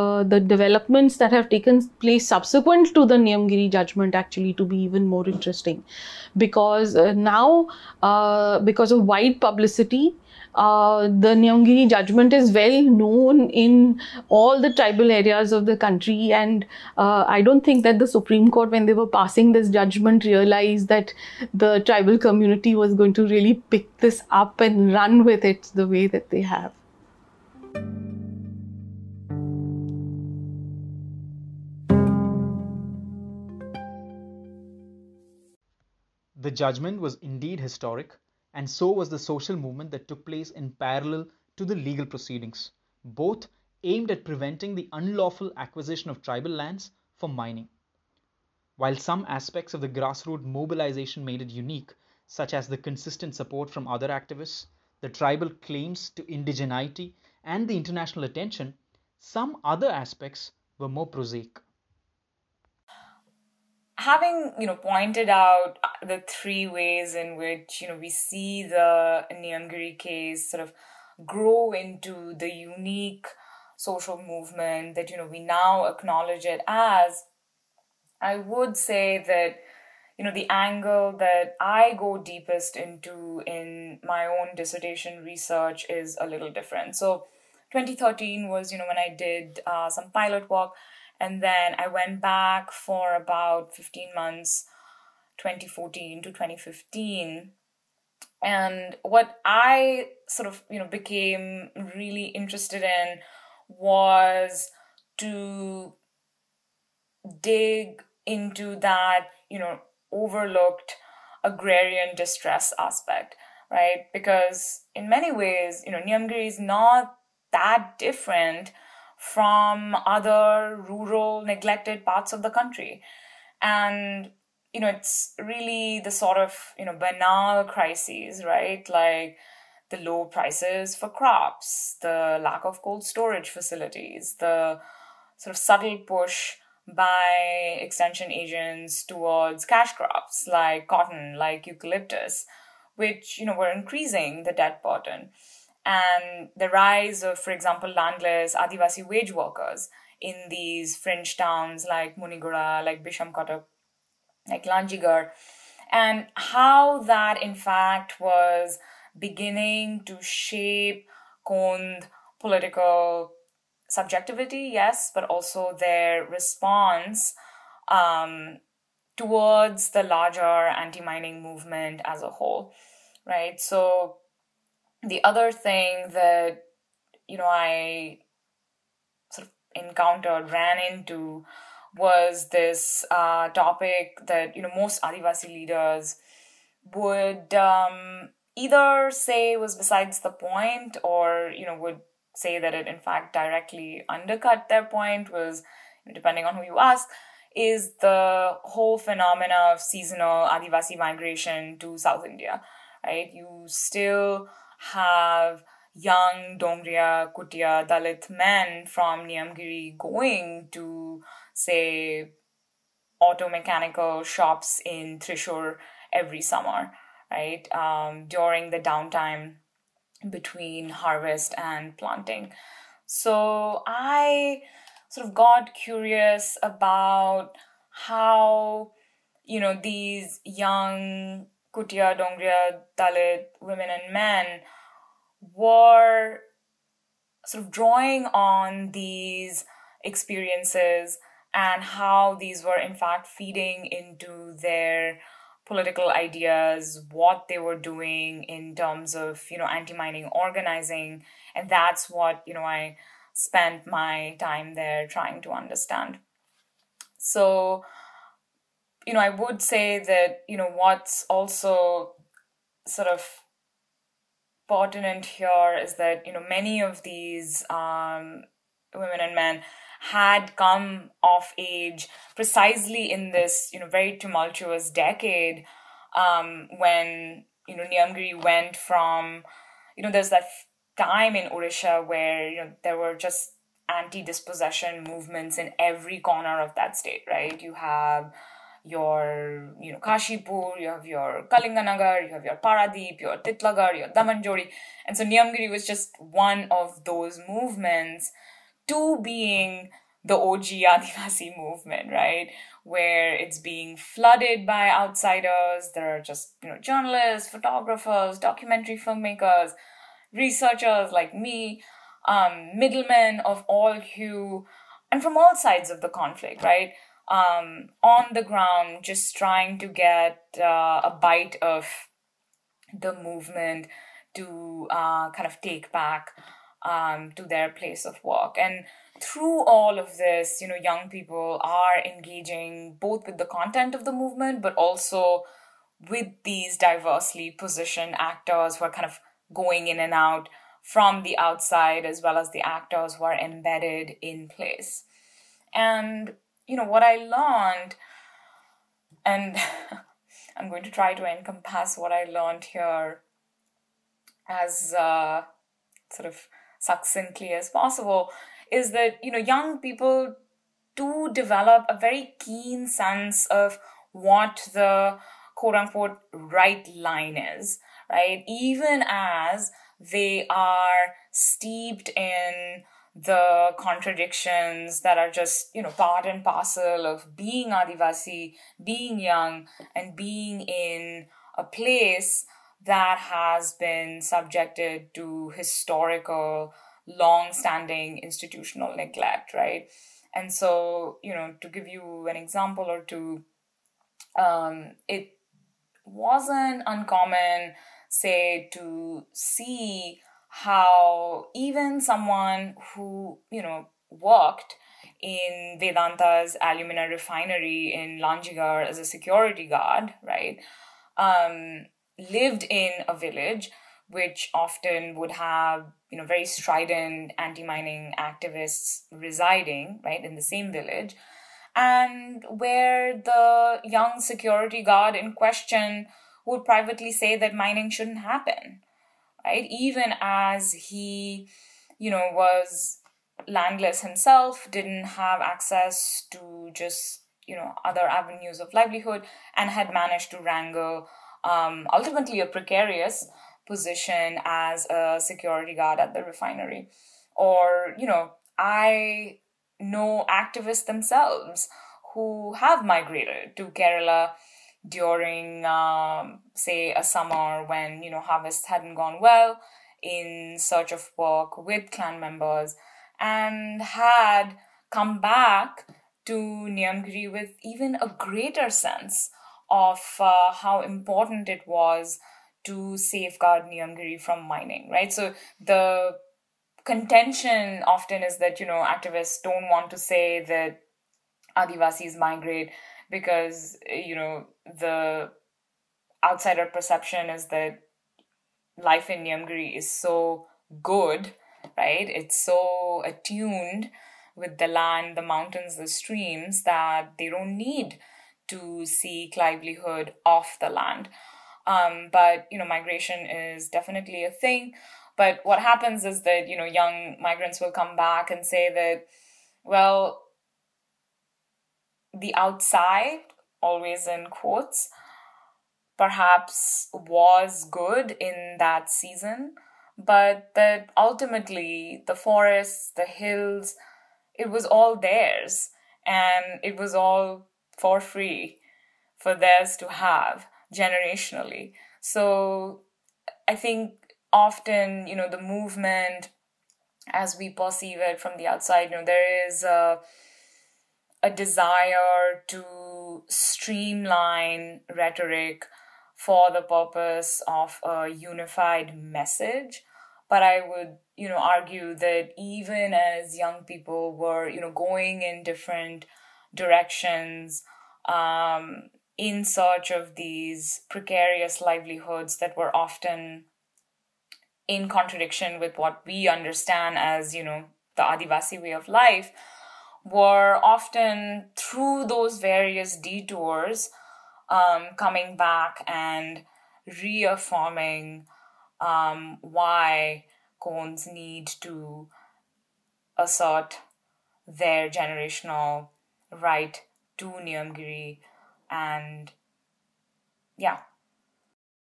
uh, the developments that have taken place subsequent to the Niyamgiri judgment actually to be even more interesting, because uh, now uh, because of wide publicity, uh, the Niyamgiri judgment is well known in all the tribal areas of the country, and uh, I don't think that the Supreme Court, when they were passing this judgment, realized that the tribal community was going to really pick this up and run with it the way that they have. The judgment was indeed historic and so was the social movement that took place in parallel to the legal proceedings, both aimed at preventing the unlawful acquisition of tribal lands for mining. While some aspects of the grassroots mobilization made it unique, such as the consistent support from other activists, the tribal claims to indigeneity, and the international attention, some other aspects were more prosaic having you know pointed out the three ways in which you know we see the Niyamgiri case sort of grow into the unique social movement that you know we now acknowledge it as i would say that you know the angle that i go deepest into in my own dissertation research is a little different. So 2013 was you know when i did uh, some pilot work and then I went back for about 15 months, 2014 to 2015. And what I sort of, you know, became really interested in was to dig into that, you know, overlooked agrarian distress aspect, right? Because in many ways, you know, Niyamgiri is not that different from other rural, neglected parts of the country. And, you know, it's really the sort of, you know, banal crises, right? Like the low prices for crops, the lack of cold storage facilities, the sort of subtle push by extension agents towards cash crops like cotton, like eucalyptus, which, you know, were increasing the debt burden and the rise of, for example, landless Adivasi wage workers in these fringe towns like Muniguda, like Bissamcuttack, like Lanjigarh, and how that in fact was beginning to shape Kondh political subjectivity, yes, but also their response um, towards the larger anti mining movement as a whole, right? So the other thing that you know I sort of encountered, ran into, was this uh, topic that you know most Adivasi leaders would um, either say was besides the point, or you know would say that it in fact directly undercut their point. Was depending on who you ask, is the whole phenomena of seasonal Adivasi migration to South India, right? You still have young Dongria, Kutia, Dalit men from Niyamgiri going to, say, auto mechanical shops in Thrissur every summer, right? Um, during the downtime between harvest and planting. So I sort of got curious about how, you know, these young Kutia, Dongria, Dalit women and men were sort of drawing on these experiences and how these were in fact feeding into their political ideas what they were doing in terms of you know anti-mining organizing. And that's what you know i spent my time there trying to understand. So you know i would say that you know what's also sort of pertinent here is that you know many of these um, women and men had come of age precisely in this you know very tumultuous decade um, when you know Niyamgiri went from you know there's that time in Odisha where you know there were just anti-dispossession movements in every corner of that state right? You have your you know Kashipur, you have your Kalinganagar, you have your Paradeep, your Titlagarh, your Damanjodi, And so Niyamgiri was just one of those movements, two being the OG Adivasi movement, right? Where it's being flooded by outsiders. There are just, you know, journalists, photographers, documentary filmmakers, researchers like me, um, middlemen of all hue, and from all sides of the conflict, right? Um, on the ground, just trying to get uh, a bite of the movement to uh, kind of take back um, to their place of work. And through all of this, you know, young people are engaging both with the content of the movement, but also with these diversely positioned actors who are kind of going in and out from the outside, as well as the actors who are embedded in place. And you know what I learned, and [LAUGHS] I'm going to try to encompass what I learned here as uh, sort of succinctly as possible, is that you know young people do develop a very keen sense of what the quote unquote right line is, right? Even as they are steeped in the contradictions that are just you know part and parcel of being adivasi being young and being in a place that has been subjected to historical long-standing institutional neglect right? And so you know to give you an example or two um, it wasn't uncommon say to see how even someone who, you know, worked in Vedanta's alumina refinery in Lanjigarh as a security guard, right, um, lived in a village which often would have, you know, very strident anti-mining activists residing, right, in the same village, and where the young security guard in question would privately say that mining shouldn't happen right? Even as he, you know, was landless himself, didn't have access to just, you know, other avenues of livelihood, and had managed to wrangle um, ultimately a precarious position as a security guard at the refinery. Or, you know, I know activists themselves who have migrated to Kerala during um, say a summer when you know harvest hadn't gone well in search of work with clan members and had come back to Niyamgiri with even a greater sense of uh, how important it was to safeguard Niyamgiri from mining, right? So the contention often is that, you know, activists don't want to say that Adivasis migrate because you know the outsider perception is that life in Niyamgiri is so good, right? It's so attuned with the land, the mountains, the streams that they don't need to seek livelihood off the land. Um, but you know, migration is definitely a thing. But what happens is that you know, young migrants will come back and say that, well, the outside, always in quotes, perhaps was good in that season, but that ultimately the forests, the hills, it was all theirs and it was all for free for theirs to have generationally. So I think often, you know, the movement as we perceive it from the outside, you know, there is a, a desire to streamline rhetoric for the purpose of a unified message. But I would, you know, argue that even as young people were, you know, going in different directions, um, in search of these precarious livelihoods that were often in contradiction with what we understand as, you know, the Adivasi way of life, were often through those various detours um, coming back and reaffirming um, why Kondhs need to assert their generational right to Niyamgiri and yeah.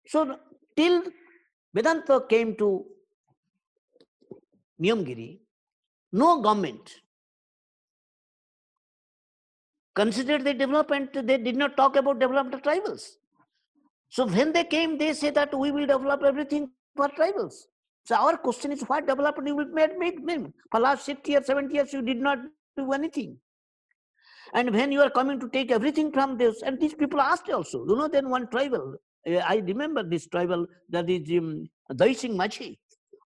So till Vedanta came to Niyamgiri, no government considered the development, they did not talk about development of tribals. So when they came, they say that we will develop everything for tribals. So our question is what development you will make, make them? For last six years, 70 years, you did not do anything. And when you are coming to take everything from this, and these people asked also, you know, then one tribal, uh, I remember this tribal, that is um, Daising Machi,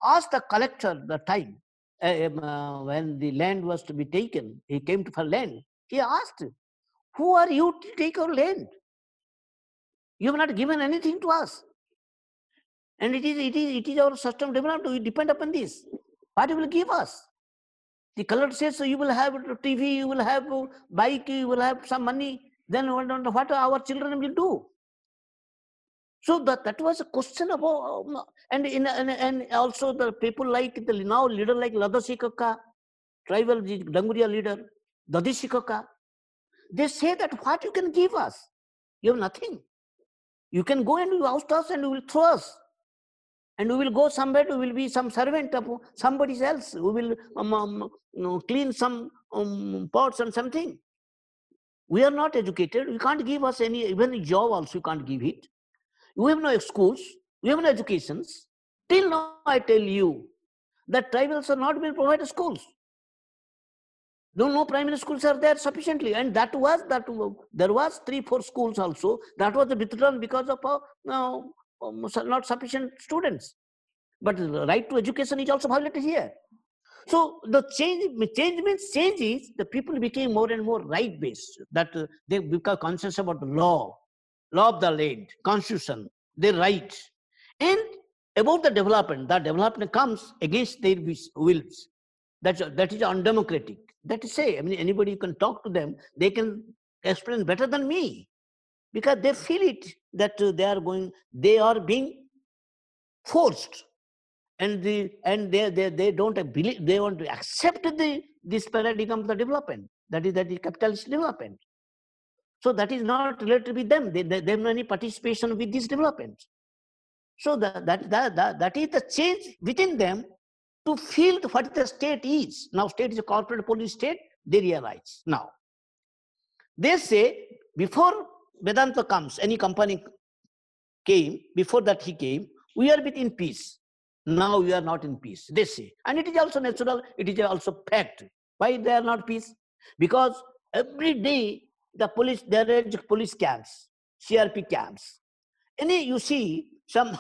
asked the collector the time uh, uh, when the land was to be taken, he came to for land. He asked, Who are you to take our land? You have not given anything to us. And it is, it is, it is our system developed. We depend upon this. What you will give us? The collector says, so you will have TV, you will have bike, you will have some money. Then what our children will do? So that, that was a question about, oh, oh, and, in, and, and also the people like the now leader like Lado Sikaka, tribal Dongria leader, Dadishikaka, they say that what you can give us? You have nothing. You can go and you oust us and you will throw us. And we will go somewhere we will be some servant of somebody else we will um, um, clean some um, pots and something. We are not educated. You can't give us any even job also you can't give it. We have no schools we have no educations. Till now i tell you that tribals are not being provided schools no no primary schools are there sufficiently and that was that there was three four schools also that was withdrawn because of uh, um, not sufficient students. But right to education is also violated here. So the change, change means change is the people became more and more right based. That uh, they become conscious about the law, law of the land, constitution, their right, and about the development. That development comes against their wills. That's that is undemocratic. That is say, I mean, anybody you can talk to them, they can explain better than me. Because they feel it that uh, they are going they are being forced. And the and they they, they don't believe they want to accept the this paradigm of the development. That is that is capitalist development. So that is not related with them. They, they, they have any participation with this development. So that, that, that, that, that is the change within them to feel what the state is now state is a corporate police state they realize now they say before Vedanta comes, any company came, before that he came, we are within peace. Now we are not in peace, they say. And it is also natural, it is also fact. Why they are not peace? Because every day the police, there are police camps, CRP camps. Any, you see, some,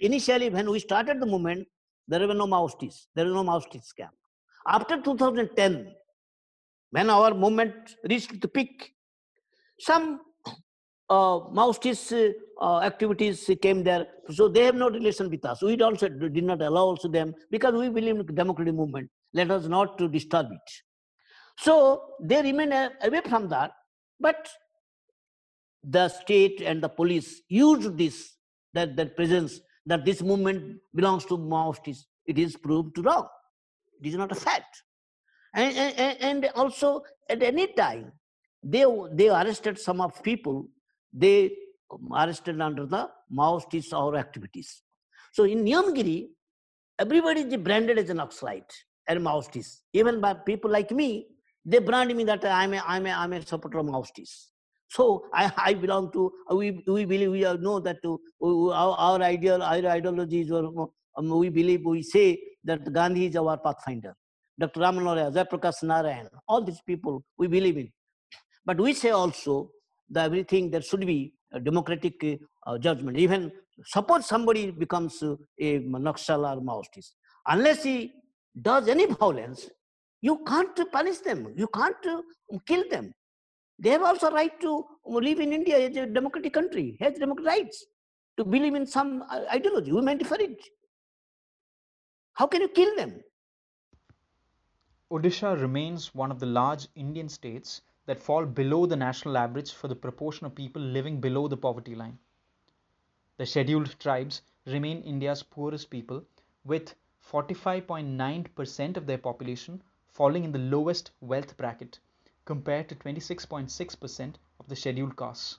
initially when we started the movement, there were no Maoists, there was no Maoist camp. After 2010, when our movement reached the peak, some uh, Maoist uh, activities came there. So they have no relation with us. We also did not allow also them because we believe in democratic movement. Let us not to disturb it. So they remain away from that. But the state and the police used this, that, that presence, that this movement belongs to Maoists. It is proved wrong. It is not a fact. And, and, and also, at any time, they, they arrested some of people, they arrested under the Maoists or activities. So in Niyamgiri, everybody is branded as an Naxalite and Maoist. Even by people like me, they brand me that I'm a, I'm a, I'm a supporter of Maoist. So I, [LAUGHS] I belong to, we, we believe, we know that to, our, our ideal, our ideology is, um, we believe, we say that Gandhi is our pathfinder. Dr. Ramanoria, Jayaprakash Narayan, all these people we believe in. But we say also that everything there should be a democratic uh, judgment. Even suppose somebody becomes uh, a Naxal or Maoist, unless he does any violence, you can't punish them. You can't uh, kill them. They have also right to live in India as a democratic country, has democratic rights to believe in some uh, ideology. We meant for it. How can you kill them? Odisha remains one of the large Indian states that fall below the national average for the proportion of people living below the poverty line. The scheduled tribes remain India's poorest people, with 45.9% of their population falling in the lowest wealth bracket compared to 26.6% of the scheduled castes.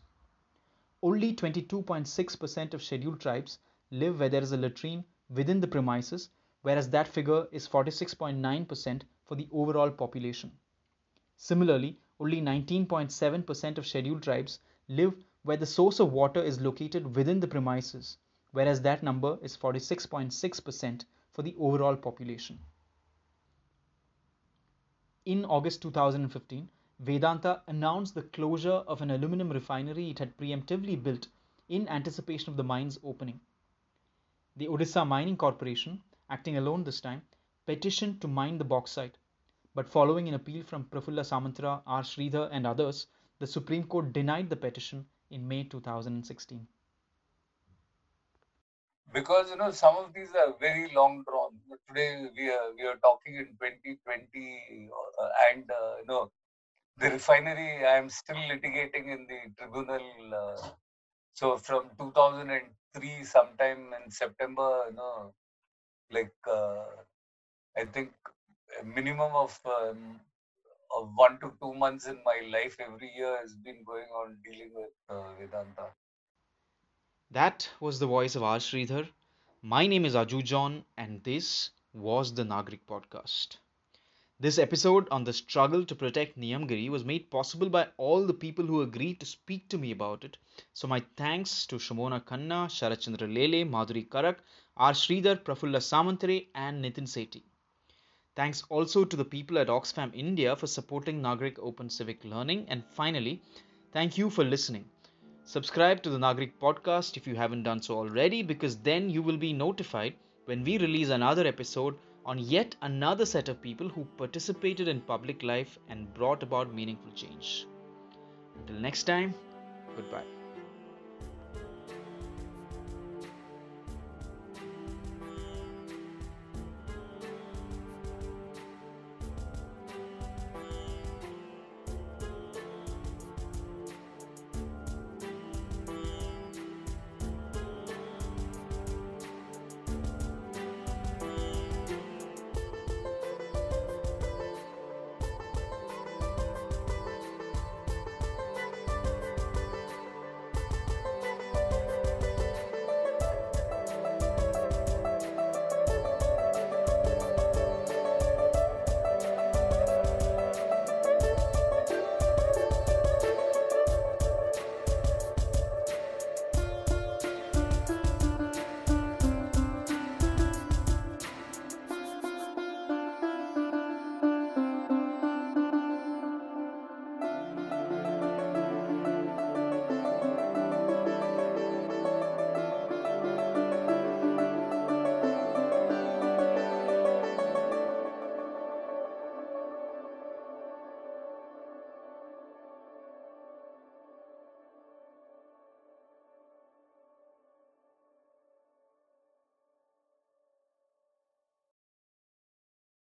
Only 22.6% of scheduled tribes live where there is a latrine within the premises, whereas that figure is 46.9% for the overall population. Similarly, only 19.7% of scheduled tribes live where the source of water is located within the premises, whereas that number is 46.6% for the overall population. In August 2015, Vedanta announced the closure of an aluminum refinery it had preemptively built in anticipation of the mine's opening. The Odisha Mining Corporation, acting alone this time, petitioned to mine the bauxite, but following an appeal from Prafulla Samantara, R. Shreedhar, and others, the Supreme Court denied the petition in May 2016. Because you know some of these are very long drawn. Today we are we are talking in 2020, uh, and uh, you know the refinery I am still litigating in the tribunal. Uh, so from 2003, sometime in September, you know, like uh, I think a minimum of um, of one to two months in my life every year has been going on dealing with uh, Vedanta. That was the voice of R. My name is Aju John, and this was the Nagrik Podcast. This episode on the struggle to protect Niyamgiri was made possible by all the people who agreed to speak to me about it. So, my thanks to Shomona Khanna, Sharachandra Lele, Madhuri Karak, R. Shreedhar, Prafulla Samantara, and Nitin Sethi. Thanks also to the people at Oxfam India for supporting Nagrik Open Civic Learning. And finally, thank you for listening. Subscribe to the Nagrik podcast if you haven't done so already, because then you will be notified when we release another episode on yet another set of people who participated in public life and brought about meaningful change. Until next time, goodbye.